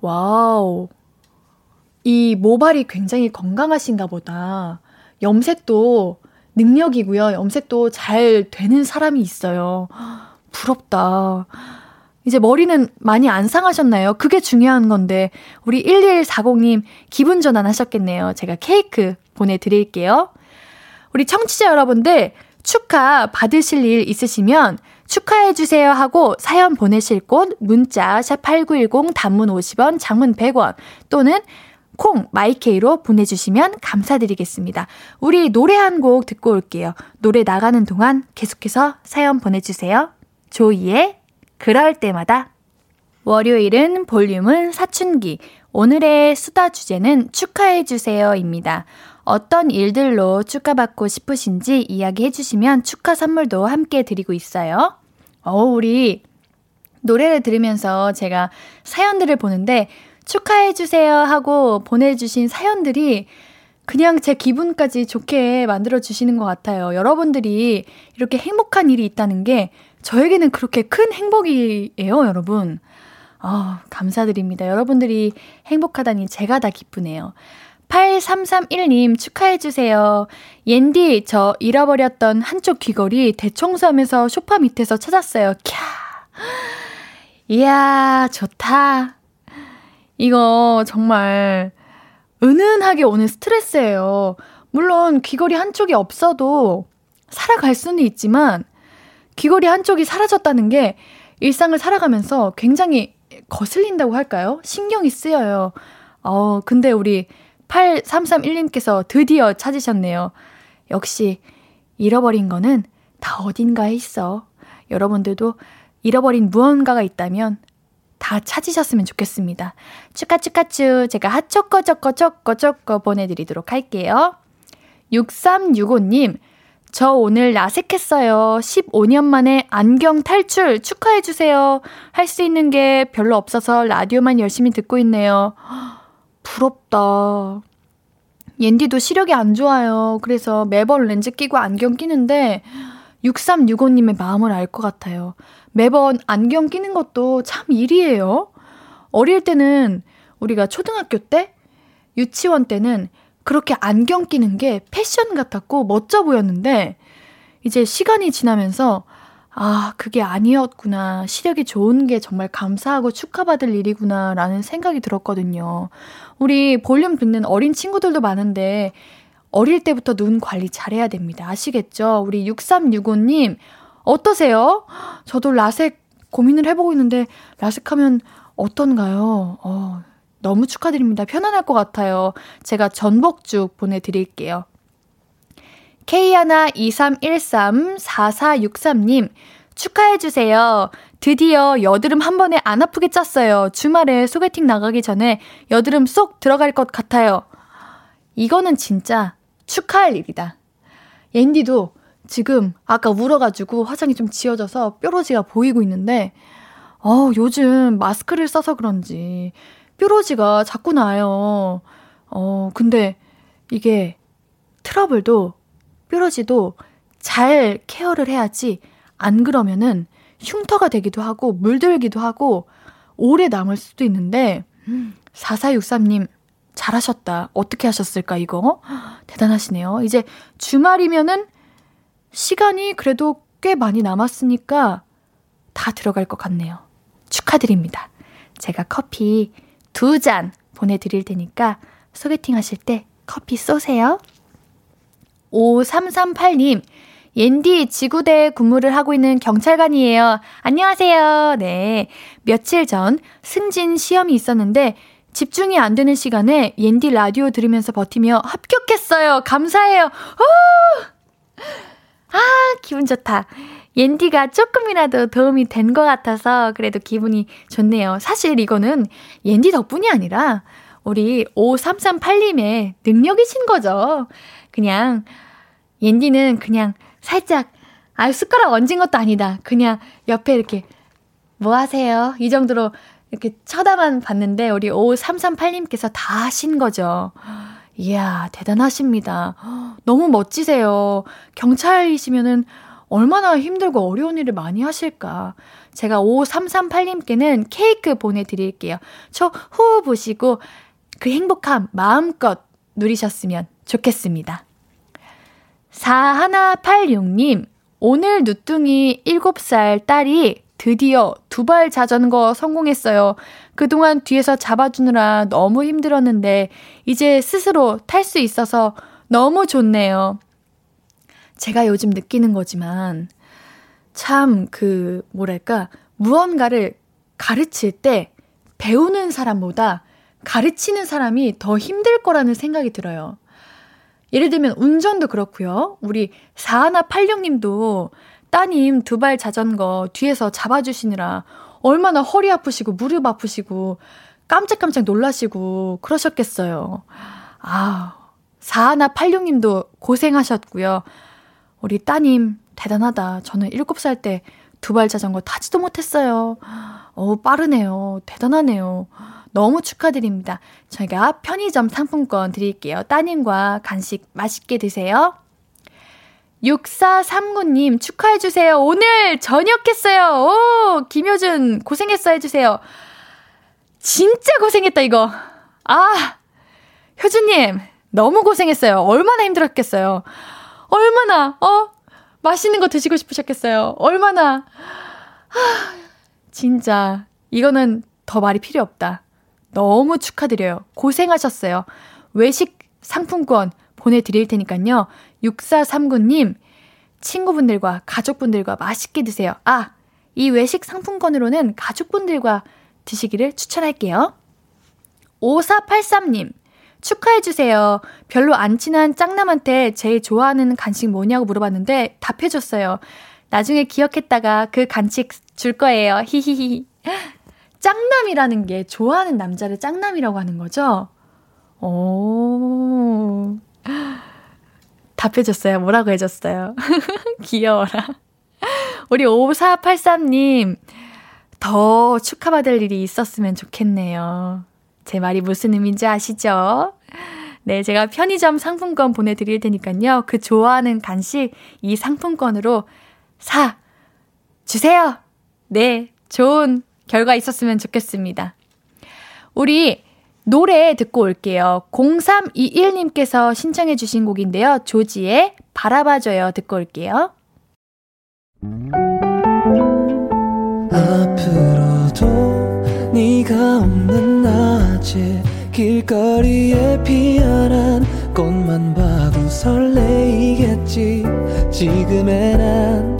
와우. 이 모발이 굉장히 건강하신가 보다. 염색도 능력이고요. 염색도 잘 되는 사람이 있어요. 부럽다. 이제 머리는 많이 안 상하셨나요? 그게 중요한 건데, 우리 1140님 기분 전환 하셨겠네요. 제가 케이크 보내드릴게요. 우리 청취자 여러분들, 축하 받으실 일 있으시면 축하해주세요 하고 사연 보내실 곳 문자 샵8910 단문 50원 장문 100원 또는 콩 마이케이로 보내주시면 감사드리겠습니다. 우리 노래 한 곡 듣고 올게요. 노래 나가는 동안 계속해서 사연 보내주세요. 조이의 그럴 때마다 월요일은 볼륨은 사춘기 오늘의 수다 주제는 축하해주세요입니다. 어떤 일들로 축하받고 싶으신지 이야기해 주시면 축하 선물도 함께 드리고 있어요. 어, 우리 노래를 들으면서 제가 사연들을 보는데 축하해 주세요 하고 보내주신 사연들이 그냥 제 기분까지 좋게 만들어 주시는 것 같아요. 여러분들이 이렇게 행복한 일이 있다는 게 저에게는 그렇게 큰 행복이에요, 여러분. 아, 감사드립니다. 여러분들이 행복하다니 제가 다 기쁘네요. 8331님 축하해주세요. 옌디, 저 잃어버렸던 한쪽 귀걸이 대청소하면서 쇼파 밑에서 찾았어요. 캬. 이야, 좋다. 이거 정말 은은하게 오는 스트레스예요. 물론 귀걸이 한쪽이 없어도 살아갈 수는 있지만 귀걸이 한쪽이 사라졌다는 게 일상을 살아가면서 굉장히 거슬린다고 할까요? 신경이 쓰여요. 어, 근데 우리 8331님께서 드디어 찾으셨네요. 역시 잃어버린 거는 다 어딘가에 있어. 여러분들도 잃어버린 무언가가 있다면 다 찾으셨으면 좋겠습니다. 축하축하추 제가 하초꺼 초꺼 초꺼 초꺼 보내드리도록 할게요. 6365님 저 오늘 라섹했어요. 15년 만에 안경 탈출 축하해주세요. 할 수 있는 게 별로 없어서 라디오만 열심히 듣고 있네요. 부럽다. 옌디도 시력이 안 좋아요. 그래서 매번 렌즈 끼고 안경 끼는데 6365님의 마음을 알 것 같아요. 매번 안경 끼는 것도 참 일이에요. 어릴 때는 우리가 초등학교 때, 유치원 때는 그렇게 안경 끼는 게 패션 같았고 멋져 보였는데 이제 시간이 지나면서 아, 그게 아니었구나. 시력이 좋은 게 정말 감사하고 축하받을 일이구나. 라는 생각이 들었거든요. 우리 볼륨 듣는 어린 친구들도 많은데, 어릴 때부터 눈 관리 잘해야 됩니다. 아시겠죠? 우리 6365님, 어떠세요? 저도 라섹 고민을 해보고 있는데, 라섹하면 어떤가요? 어, 너무 축하드립니다. 편안할 것 같아요. 제가 전복죽 보내드릴게요. K123134463님, 축하해주세요. 드디어 여드름 한 번에 안 아프게 짰어요. 주말에 소개팅 나가기 전에 여드름 쏙 들어갈 것 같아요. 이거는 진짜 축하할 일이다. 옌디도 지금 아까 울어가지고 화장이 좀 지워져서 뾰루지가 보이고 있는데, 어, 요즘 마스크를 써서 그런지 뾰루지가 자꾸 나요. 어, 근데 이게 트러블도 뾰루지도 잘 케어를 해야지 안 그러면은 흉터가 되기도 하고 물들기도 하고 오래 남을 수도 있는데 4463님 잘하셨다. 어떻게 하셨을까 이거? 대단하시네요. 이제 주말이면은 시간이 그래도 꽤 많이 남았으니까 다 들어갈 것 같네요. 축하드립니다. 제가 커피 두 잔 보내드릴 테니까 소개팅 하실 때 커피 쏘세요. 5338님, 옌디 지구대 근무를 하고 있는 경찰관이에요. 안녕하세요. 네. 며칠 전 승진 시험이 있었는데 집중이 안 되는 시간에 옌디 라디오 들으면서 버티며 합격했어요. 감사해요. 오! 아, 기분 좋다. 옌디가 조금이라도 도움이 된 것 같아서 그래도 기분이 좋네요. 사실 이거는 옌디 덕분이 아니라 우리 5338님의 능력이신 거죠. 그냥 옌디는 그냥 살짝 아 숟가락 얹은 것도 아니다. 그냥 옆에 이렇게 뭐 하세요? 이 정도로 이렇게 쳐다만 봤는데 우리 5338님께서 다 하신 거죠. 이야, 대단하십니다. 너무 멋지세요. 경찰이시면은 얼마나 힘들고 어려운 일을 많이 하실까. 제가 5338님께는 케이크 보내드릴게요. 저 호흡 보시고 그 행복함 마음껏 누리셨으면 좋겠습니다. 4186님, 오늘 누뚱이 7살 딸이 드디어 두발 자전거 성공했어요. 그동안 뒤에서 잡아주느라 너무 힘들었는데, 이제 스스로 탈 수 있어서 너무 좋네요. 제가 요즘 느끼는 거지만, 참, 그, 뭐랄까, 무언가를 가르칠 때 배우는 사람보다 가르치는 사람이 더 힘들 거라는 생각이 들어요. 예를 들면 운전도 그렇고요. 우리 4186님도 따님 두 발 자전거 뒤에서 잡아주시느라 얼마나 허리 아프시고 무릎 아프시고 깜짝깜짝 놀라시고 그러셨겠어요. 아, 4186님도 고생하셨고요. 우리 따님 대단하다. 저는 7살 때 두 발 자전거 타지도 못했어요. 어 빠르네요. 대단하네요. 너무 축하드립니다. 저희가 편의점 상품권 드릴게요. 따님과 간식 맛있게 드세요. 6439님 축하해주세요. 오늘 저녁 했어요. 오, 김효준 고생했어 해주세요. 진짜 고생했다, 이거. 아, 효준님, 너무 고생했어요. 얼마나 힘들었겠어요. 얼마나, 어? 맛있는 거 드시고 싶으셨겠어요. 얼마나. 하, 진짜, 이거는 더 말이 필요 없다. 너무 축하드려요. 고생하셨어요. 외식 상품권 보내드릴 테니까요. 6439님, 친구분들과 가족분들과 맛있게 드세요. 아, 이 외식 상품권으로는 가족분들과 드시기를 추천할게요. 5483님, 축하해주세요. 별로 안 친한 짱남한테 제일 좋아하는 간식 뭐냐고 물어봤는데 답해줬어요. 나중에 기억했다가 그 간식 줄 거예요. 히히히. 짱남이라는 게 좋아하는 남자를 짱남이라고 하는 거죠? 오. 답해줬어요. 뭐라고 해줬어요? [laughs] 귀여워라. 우리 5483님, 더 축하받을 일이 있었으면 좋겠네요. 제 말이 무슨 의미인지 아시죠? 네, 제가 편의점 상품권 보내드릴 테니까요. 그 좋아하는 간식 이 상품권으로 사 주세요. 네, 좋은 결과 있었으면 좋겠습니다. 우리 노래 듣고 올게요. 0321님께서 신청해 주신 곡인데요. 조지의 바라봐줘요 듣고 올게요. 앞으로도 네가 없는 낮에 길거리에 피어난 꽃만 봐도 설레이겠지 지금의 난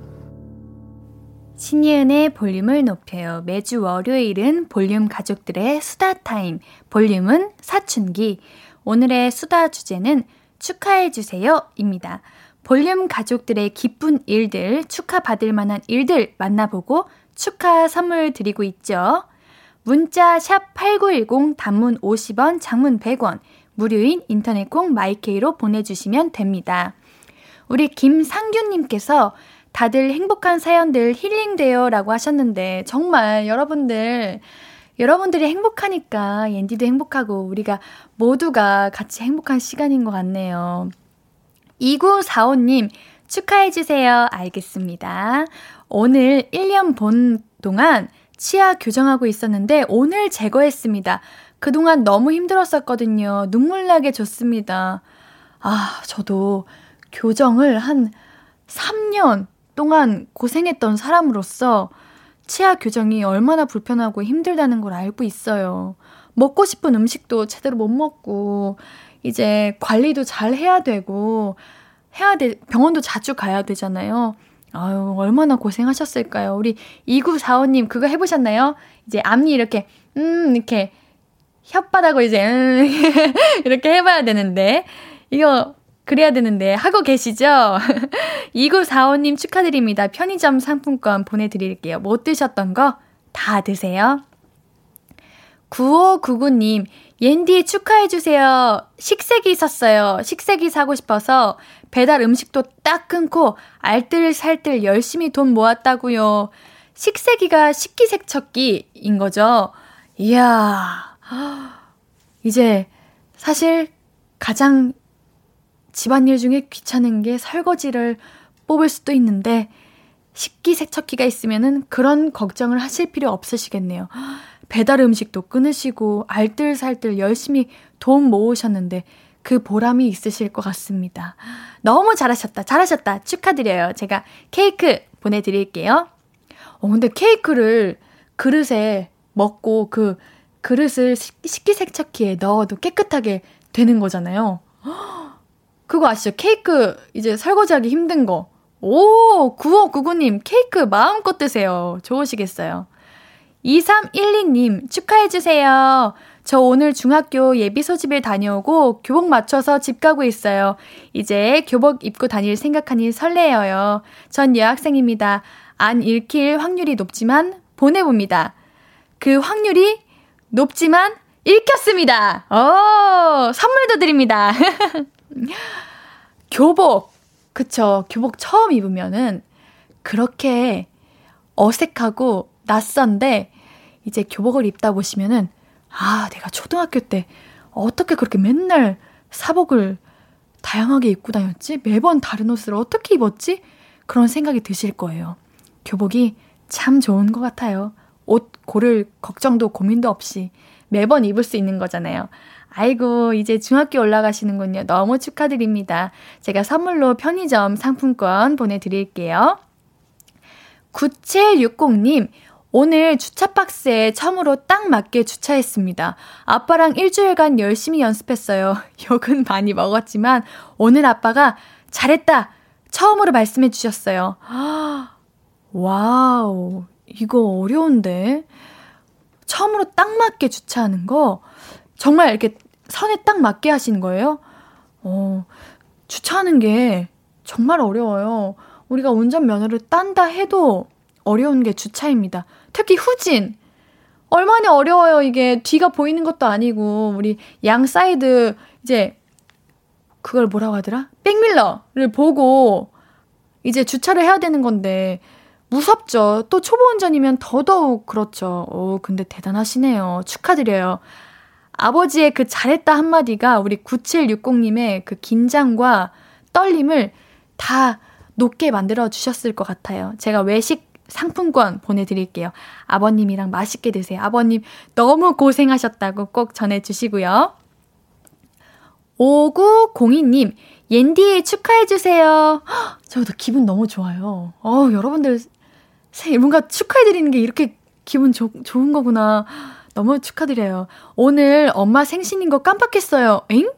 신예은의 볼륨을 높여요. 매주 월요일은 볼륨 가족들의 수다 타임. 볼륨은 사춘기. 오늘의 수다 주제는 축하해주세요.입니다. 볼륨 가족들의 기쁜 일들, 축하받을 만한 일들 만나보고 축하 선물 드리고 있죠. 문자 샵8910 단문 50원, 장문 100원, 무료인 인터넷 콩 마이케이로 보내주시면 됩니다. 우리 김상규님께서 다들 행복한 사연들 힐링돼요 라고 하셨는데, 정말 여러분들, 여러분들이 행복하니까 옌디도 행복하고 우리가 모두가 같이 행복한 시간인 것 같네요. 2945님, 축하해주세요. 알겠습니다. 오늘 1년 본 동안 치아 교정하고 있었는데 오늘 제거했습니다. 그동안 너무 힘들었었거든요. 눈물나게 좋습니다. 아, 저도 교정을 한 3년 동안 고생했던 사람으로서 치아 교정이 얼마나 불편하고 힘들다는 걸 알고 있어요. 먹고 싶은 음식도 제대로 못 먹고, 이제 관리도 잘 해야 되고, 해야 돼, 병원도 자주 가야 되잖아요. 아유, 얼마나 고생하셨을까요? 우리 2945님, 그거 해보셨나요? 이제 앞니 이렇게, 음, 이렇게, 혓바닥을 이제, 음, [laughs] 이렇게 해봐야 되는데, 이거 그래야 되는데 하고 계시죠? [laughs] 2945님 축하드립니다. 편의점 상품권 보내드릴게요. 못 드셨던 거 다 드세요. 9599님, 옌디 축하해주세요. 식세기 있었어요. 식세기 사고 싶어서 배달 음식도 딱 끊고 알뜰살뜰 열심히 돈 모았다고요. 식세기가 식기세척기인 거죠. 이야, [gasps] 이제 사실 가장 집안일 중에 귀찮은 게 설거지를 뽑을 수도 있는데 식기 세척기가 있으면은 그런 걱정을 하실 필요 없으시겠네요. 배달 음식도 끊으시고 알뜰살뜰 열심히 돈 모으셨는데 그 보람이 있으실 것 같습니다. 너무 잘하셨다. 잘하셨다. 축하드려요. 제가 케이크 보내드릴게요. 어, 근데 케이크를 그릇에 먹고 그 그릇을 식기세척기에 넣어도 깨끗하게 되는 거잖아요. 그거 아시죠? 케이크 이제 설거지하기 힘든 거. 오, 9599님, 케이크 마음껏 드세요. 좋으시겠어요. 2312님, 축하해주세요. 저 오늘 중학교 예비 소집을 다녀오고 교복 맞춰서 집 가고 있어요. 이제 교복 입고 다닐 생각하니 설레어요. 전 여학생입니다. 안 읽힐 확률이 높지만 보내봅니다. 그 확률이 높지만 읽혔습니다. 오, 선물도 드립니다. [laughs] [gasps] 교복. 그쵸. 교복 처음 입으면은 그렇게 어색하고 낯선데 이제 교복을 입다 보시면은 아, 내가 초등학교 때 어떻게 그렇게 맨날 사복을 다양하게 입고 다녔지? 매번 다른 옷을 어떻게 입었지? 그런 생각이 드실 거예요. 교복이 참 좋은 것 같아요. 옷 고를 걱정도 고민도 없이 매번 입을 수 있는 거잖아요. 아이고, 이제 중학교 올라가시는군요. 너무 축하드립니다. 제가 선물로 편의점 상품권 보내드릴게요. 9760님, 오늘 주차 박스에 처음으로 딱 맞게 주차했습니다. 아빠랑 일주일간 열심히 연습했어요. [laughs] 욕은 많이 먹었지만, 오늘 아빠가 잘했다! 처음으로 말씀해 주셨어요. [gasps] 와우, 이거 어려운데? 처음으로 딱 맞게 주차하는 거, 정말 이렇게 선에 딱 맞게 하시는 거예요? 어, 주차하는 게 정말 어려워요. 우리가 운전면허를 딴다 해도 어려운 게 주차입니다. 특히 후진. 얼마나 어려워요, 이게. 뒤가 보이는 것도 아니고, 우리 양 사이드, 이제, 그걸 뭐라고 하더라? 백밀러를 보고, 이제 주차를 해야 되는 건데, 무섭죠. 또 초보 운전이면 더더욱 그렇죠. 오, 근데 대단하시네요. 축하드려요. 아버지의 그 잘했다 한마디가 우리 9760님의 그 긴장과 떨림을 다 높게 만들어 주셨을 것 같아요. 제가 외식 상품권 보내드릴게요. 아버님이랑 맛있게 드세요. 아버님 너무 고생하셨다고 꼭 전해주시고요. 5902님, 옌디 축하해주세요. 저도 기분 너무 좋아요. 어 여러분들 생 뭔가 축하해드리는 게 이렇게 기분 조, 좋은 거구나. 너무 축하드려요. 오늘 엄마 생신인 거 깜빡했어요. 엥?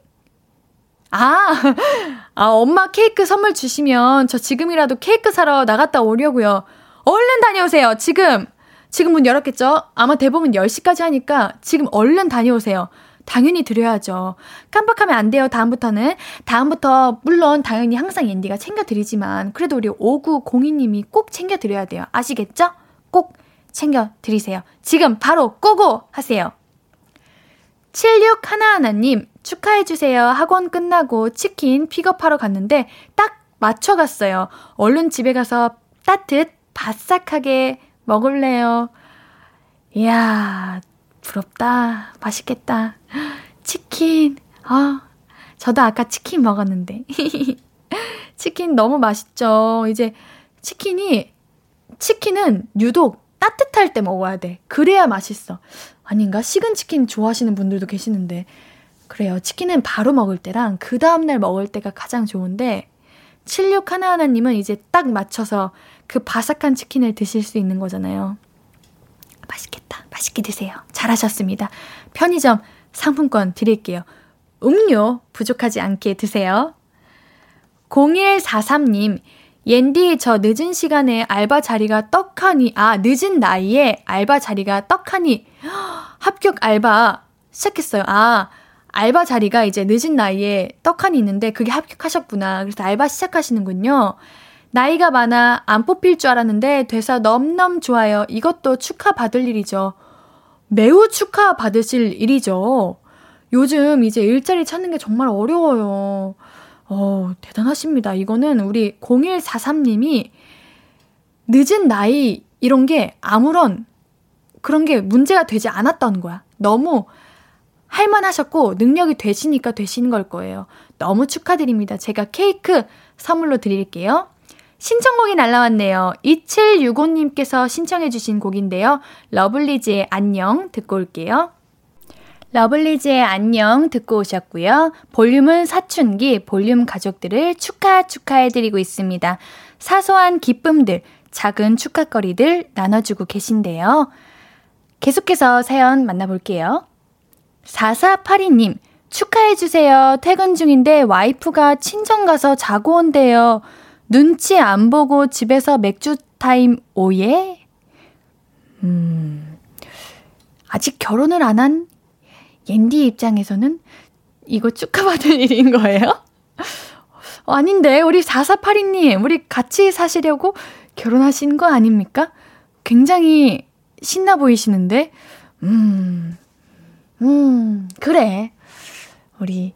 아, [laughs] 아, 엄마 케이크 선물 주시면 저 지금이라도 케이크 사러 나갔다 오려고요. 얼른 다녀오세요. 지금. 지금 문 열었겠죠? 아마 대부분 10시까지 하니까 지금 얼른 다녀오세요. 당연히 드려야죠. 깜빡하면 안 돼요, 다음부터는. 다음부터, 물론 당연히 항상 옌디가 챙겨드리지만, 그래도 우리 5902님이 꼭 챙겨드려야 돼요. 아시겠죠? 꼭 챙겨드리세요. 지금 바로 고고! 하세요. 7611님, 축하해주세요. 학원 끝나고 치킨 픽업하러 갔는데 딱 맞춰갔어요. 얼른 집에 가서 따뜻, 바싹하게 먹을래요. 이야, 부럽다. 맛있겠다. 치킨, 아, 저도 아까 치킨 먹었는데. [laughs] 치킨 너무 맛있죠. 이제 치킨이, 치킨은 유독 따뜻할 때 먹어야 돼. 그래야 맛있어. 아닌가? 식은 치킨 좋아하시는 분들도 계시는데. 그래요. 치킨은 바로 먹을 때랑 그 다음날 먹을 때가 가장 좋은데, 76 하나하나님은 이제 딱 맞춰서 그 바삭한 치킨을 드실 수 있는 거잖아요. 맛있겠다. 맛있게 드세요. 잘하셨습니다. 편의점 상품권 드릴게요. 음료 부족하지 않게 드세요. 0143님, 옌디 저 늦은 시간에 알바 자리가 떡하니, 아, 늦은 나이에 알바 자리가 떡하니, [gasps] 합격 알바 시작했어요. 아, 알바 자리가 이제 늦은 나이에 떡하니 있는데 그게 합격하셨구나. 그래서 알바 시작하시는군요. 나이가 많아 안 뽑힐 줄 알았는데 돼서 넘넘 좋아요. 이것도 축하받을 일이죠. 매우 축하받으실 일이죠. 요즘 이제 일자리 찾는 게 정말 어려워요. 어, 대단하십니다. 이거는 우리 0143님이 늦은 나이 이런 게 아무런 그런 게 문제가 되지 않았던 거야. 너무 할만하셨고 능력이 되시니까 되시는 걸 거예요. 너무 축하드립니다. 제가 케이크 선물로 드릴게요. 신청곡이 날라왔네요. 2765님께서 신청해주신 곡인데요. 러블리즈의 안녕 듣고 올게요. 러블리즈의 안녕 듣고 오셨고요. 볼륨은 사춘기, 볼륨 가족들을 축하 축하해드리고 있습니다. 사소한 기쁨들, 작은 축하거리들 나눠주고 계신데요. 계속해서 사연 만나볼게요. 4482님, 축하해주세요. 퇴근 중인데 와이프가 친정 가서 자고 온대요. 눈치 안 보고 집에서 맥주 타임 oh yeah? 음, 아직 결혼을 안한 옌디 입장에서는 이거 축하받을 [laughs] 일인 거예요? 어, 아닌데, 우리 4482님, 우리 같이 사시려고 결혼하신 거 아닙니까? 굉장히 신나 보이시는데, 음, 음, 그래. 우리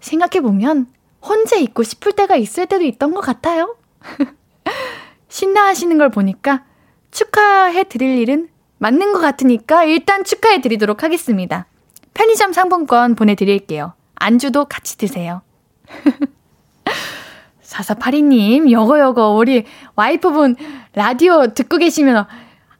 생각해보면 혼자 있고 싶을 때가 있을 때도 있던 것 같아요. [laughs] 신나 하시는 걸 보니까 축하해 드릴 일은 맞는 것 같으니까 일단 축하해 드리도록 하겠습니다. 편의점 상품권 보내드릴게요. 안주도 같이 드세요. [laughs] 4482님, 여거, 여거, 우리 와이프분 라디오 듣고 계시면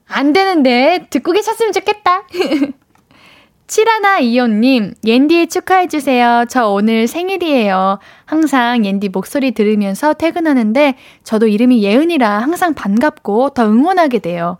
안 되는데, 듣고 계셨으면 좋겠다. [laughs] 칠하나 이호님, 옌디 축하해주세요. 저 오늘 생일이에요. 항상 옌디 목소리 들으면서 퇴근하는데 저도 이름이 예은이라 항상 반갑고 더 응원하게 돼요.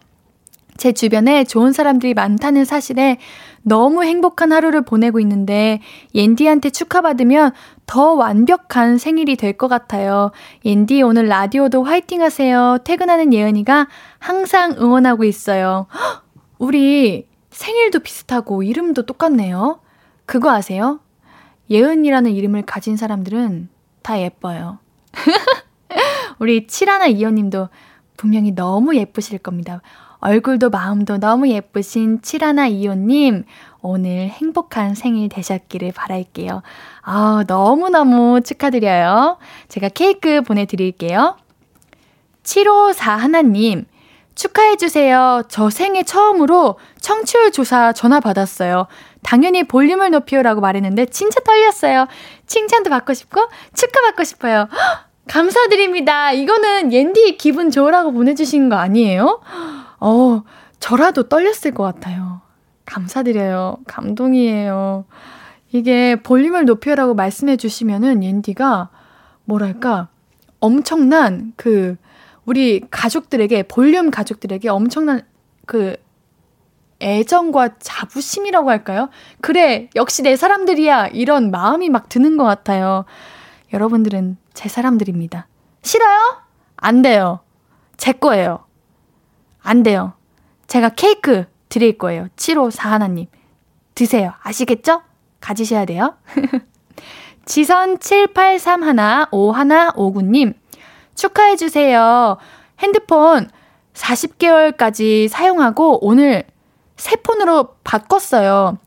제 주변에 좋은 사람들이 많다는 사실에 너무 행복한 하루를 보내고 있는데 옌디한테 축하받으면 더 완벽한 생일이 될 것 같아요. 옌디 오늘 라디오도 화이팅 하세요. 퇴근하는 예은이가 항상 응원하고 있어요. [gasps] 우리 생일도 비슷하고 이름도 똑같네요. 그거 아세요? 예은이라는 이름을 가진 사람들은 다 예뻐요. [laughs] 우리 칠하나 이호님도 분명히 너무 예쁘실 겁니다. 얼굴도 마음도 너무 예쁘신 칠하나 이호님, 오늘 행복한 생일 되셨기를 바랄게요. 아, 너무너무 축하드려요. 제가 케이크 보내드릴게요. 754 하나님, 축하해주세요. 저 생애 처음으로 청취율 조사 전화 받았어요. 당연히 볼륨을 높여라고 말했는데 진짜 떨렸어요. 칭찬도 받고 싶고 축하받고 싶어요. 감사드립니다. 이거는 옌디 기분 좋으라고 보내주신 거 아니에요? 어, 저라도 떨렸을 것 같아요. 감사드려요. 감동이에요. 이게 볼륨을 높여라고 말씀해 주시면은 옌디가 뭐랄까 엄청난 그 우리 가족들에게 볼륨 가족들에게 엄청난 그 애정과 자부심이라고 할까요? 그래 역시 내 사람들이야 이런 마음이 막 드는 것 같아요. 여러분들은 제 사람들입니다. 싫어요? 안 돼요. 제 거예요. 안 돼요. 제가 케이크 드릴 거예요. 754 하나님. 드세요. 아시겠죠? 가지셔야 돼요. [laughs] 지선 78315159님. 축하해주세요. 핸드폰 40개월까지 사용하고 오늘 새 폰으로 바꿨어요.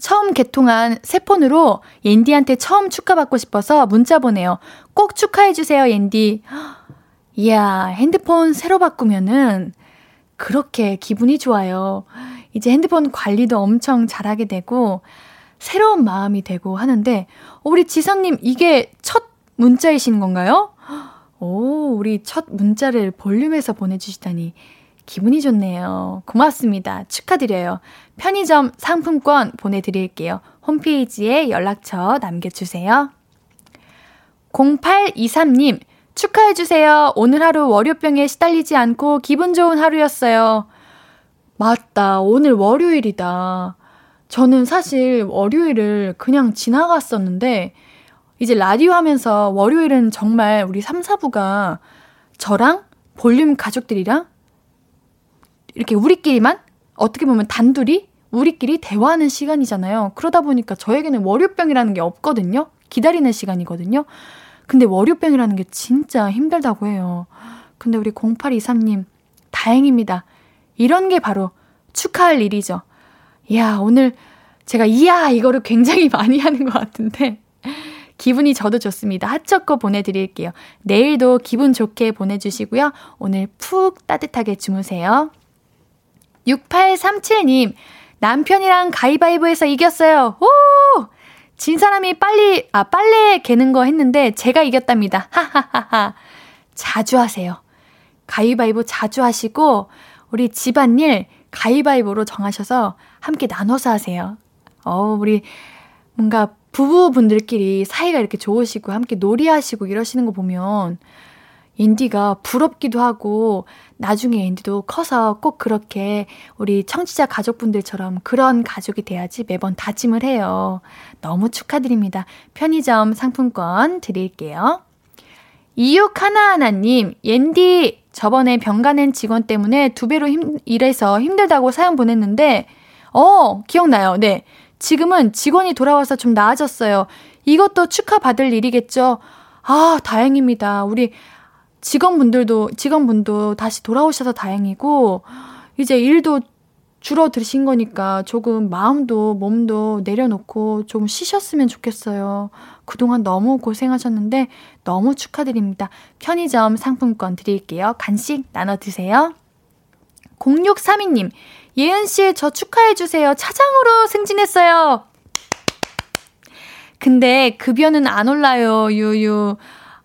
처음 개통한 새 폰으로 옌디한테 처음 축하받고 싶어서 문자 보내요. 꼭 축하해주세요, 옌디. [gasps] 이야, 핸드폰 새로 바꾸면은 그렇게 기분이 좋아요. 이제 핸드폰 관리도 엄청 잘하게 되고, 새로운 마음이 되고 하는데, 우리 지선님, 이게 첫 문자이신 건가요? 오, 우리 첫 문자를 볼륨에서 보내주시다니 기분이 좋네요. 고맙습니다. 축하드려요. 편의점 상품권 보내드릴게요. 홈페이지에 연락처 남겨주세요. 0823님, 축하해주세요. 오늘 하루 월요병에 시달리지 않고 기분 좋은 하루였어요. 맞다. 오늘 월요일이다. 저는 사실 월요일을 그냥 지나갔었는데, 이제 라디오 하면서 월요일은 정말 우리 3, 4부가 저랑 볼륨 가족들이랑 이렇게 우리끼리만 어떻게 보면 단둘이 우리끼리 대화하는 시간이잖아요. 그러다 보니까 저에게는 월요병이라는 게 없거든요. 기다리는 시간이거든요. 근데 월요병이라는 게 진짜 힘들다고 해요. 근데 우리 0823님, 다행입니다. 이런 게 바로 축하할 일이죠. 이야, 오늘 제가 이야, 이거를 굉장히 [laughs] 많이 하는 것 같은데. 기분이 저도 좋습니다. 핫초코 보내드릴게요. 내일도 기분 좋게 보내주시고요. 오늘 푹 따뜻하게 주무세요. 6837님, 남편이랑 가위바위보에서 이겼어요. 오! 진 사람이 빨리, 아, 빨래 개는 거 했는데 제가 이겼답니다. 하하하하. 자주 하세요. 가위바위보 자주 하시고, 우리 집안일 가위바위보로 정하셔서 함께 나눠서 하세요. 어, 우리 뭔가 부부분들끼리 사이가 이렇게 좋으시고 함께 놀이하시고 이러시는 거 보면 인디가 부럽기도 하고 나중에 인디도 커서 꼭 그렇게 우리 청취자 가족분들처럼 그런 가족이 돼야지 매번 다짐을 해요. 너무 축하드립니다. 편의점 상품권 드릴게요. 이육 하나하나님, 옌디, 저번에 병가낸 직원 때문에 두 배로 힘, 일해서 힘들다고 사연 보냈는데, 어, 기억나요. 네. 지금은 직원이 돌아와서 좀 나아졌어요. 이것도 축하받을 일이겠죠? 아, 다행입니다. 우리 직원분들도, 직원분도 다시 돌아오셔서 다행이고, 이제 일도 줄어드신 거니까 조금 마음도 몸도 내려놓고 좀 쉬셨으면 좋겠어요. 그동안 너무 고생하셨는데 너무 축하드립니다. 편의점 상품권 드릴게요. 간식 나눠 드세요. 0632님, 예은씨, 저 축하해주세요. 차장으로 승진했어요. 근데 급여는 안 올라요, 유유.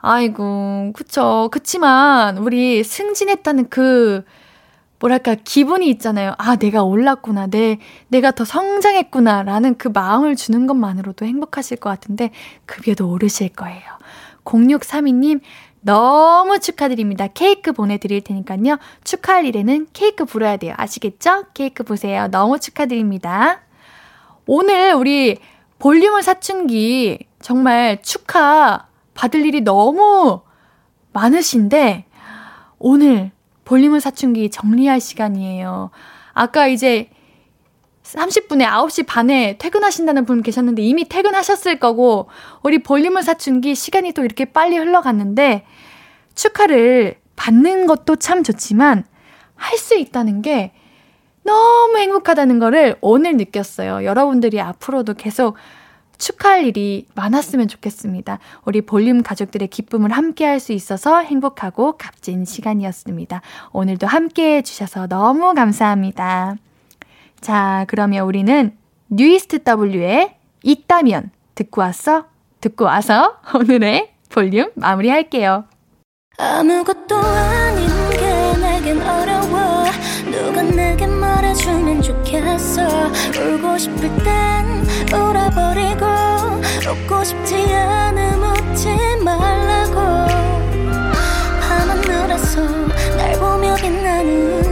아이고, 그쵸. 그치만, 우리 승진했다는 그, 뭐랄까, 기분이 있잖아요. 아, 내가 올랐구나. 내, 내가 더 성장했구나. 라는 그 마음을 주는 것만으로도 행복하실 것 같은데, 급여도 오르실 거예요. 0632님, 너무 축하드립니다. 케이크 보내드릴 테니까요. 축하할 일에는 케이크 불어야 돼요. 아시겠죠? 케이크 보세요. 너무 축하드립니다. 오늘 우리 볼륨을 사춘기 정말 축하 받을 일이 너무 많으신데 오늘 볼륨을 사춘기 정리할 시간이에요. 아까 이제 30분에 9시 반에 퇴근하신다는 분 계셨는데 이미 퇴근하셨을 거고, 우리 볼륨을 사춘기 시간이 또 이렇게 빨리 흘러갔는데, 축하를 받는 것도 참 좋지만, 할 수 있다는 게 너무 행복하다는 거를 오늘 느꼈어요. 여러분들이 앞으로도 계속 축하할 일이 많았으면 좋겠습니다. 우리 볼륨 가족들의 기쁨을 함께 할 수 있어서 행복하고 값진 시간이었습니다. 오늘도 함께 해주셔서 너무 감사합니다. 자, 그러면 우리는 뉴이스트 W의 있다면 듣고 왔어? 듣고 와서 [laughs] 오늘의 볼륨 마무리할게요. 아무것도 아닌 게 내겐 어려워 누가 내게 말해주면 좋겠어. 울고 싶을 땐 울어버리고 웃고 싶지 않음 웃지 말라고. 밤하늘에서 날 보며 빛나는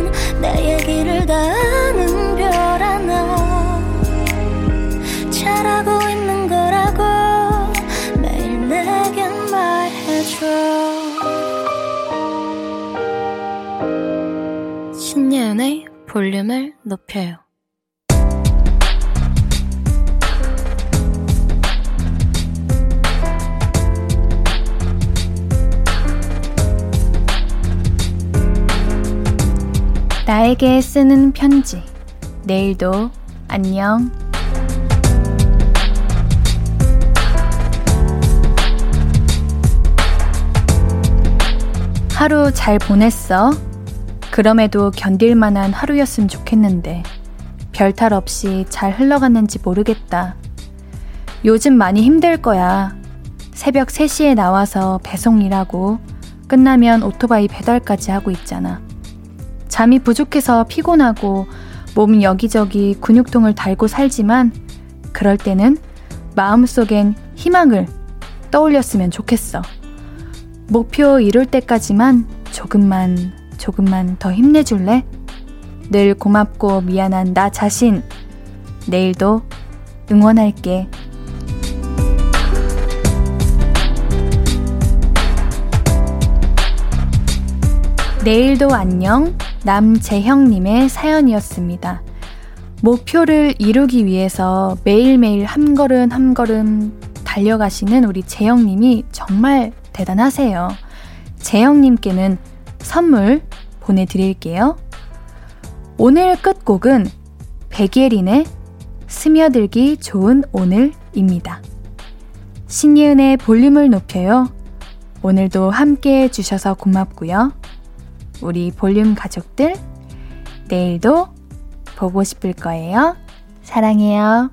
볼륨을 높여요 나에게 쓰는 편지. 내일도 안녕. 하루 잘 보냈어? 그럼에도 견딜 만한 하루였으면 좋겠는데, 별탈 없이 잘 흘러갔는지 모르겠다. 요즘 많이 힘들 거야. 새벽 3시에 나와서 배송 일하고, 끝나면 오토바이 배달까지 하고 있잖아. 잠이 부족해서 피곤하고 몸 여기저기 근육통을 달고 살지만 그럴 때는 마음속엔 희망을 떠올렸으면 좋겠어. 목표 이룰 때까지만 조금만, 조금만 더 힘내줄래? 늘 고맙고 미안한 나 자신. 내일도 응원할게. 내일도 안녕. 남재형님의 사연이었습니다. 목표를 이루기 위해서 매일매일 한 걸음 한 걸음 달려가시는 우리 재형님이 정말 대단하세요. 재형님께는 선물 보내드릴게요. 오늘 끝곡은 백예린의 스며들기 좋은 오늘입니다. 신예은의 볼륨을 높여요. 오늘도 함께 해주셔서 고맙고요. 우리 볼륨 가족들, 내일도 보고 싶을 거예요. 사랑해요.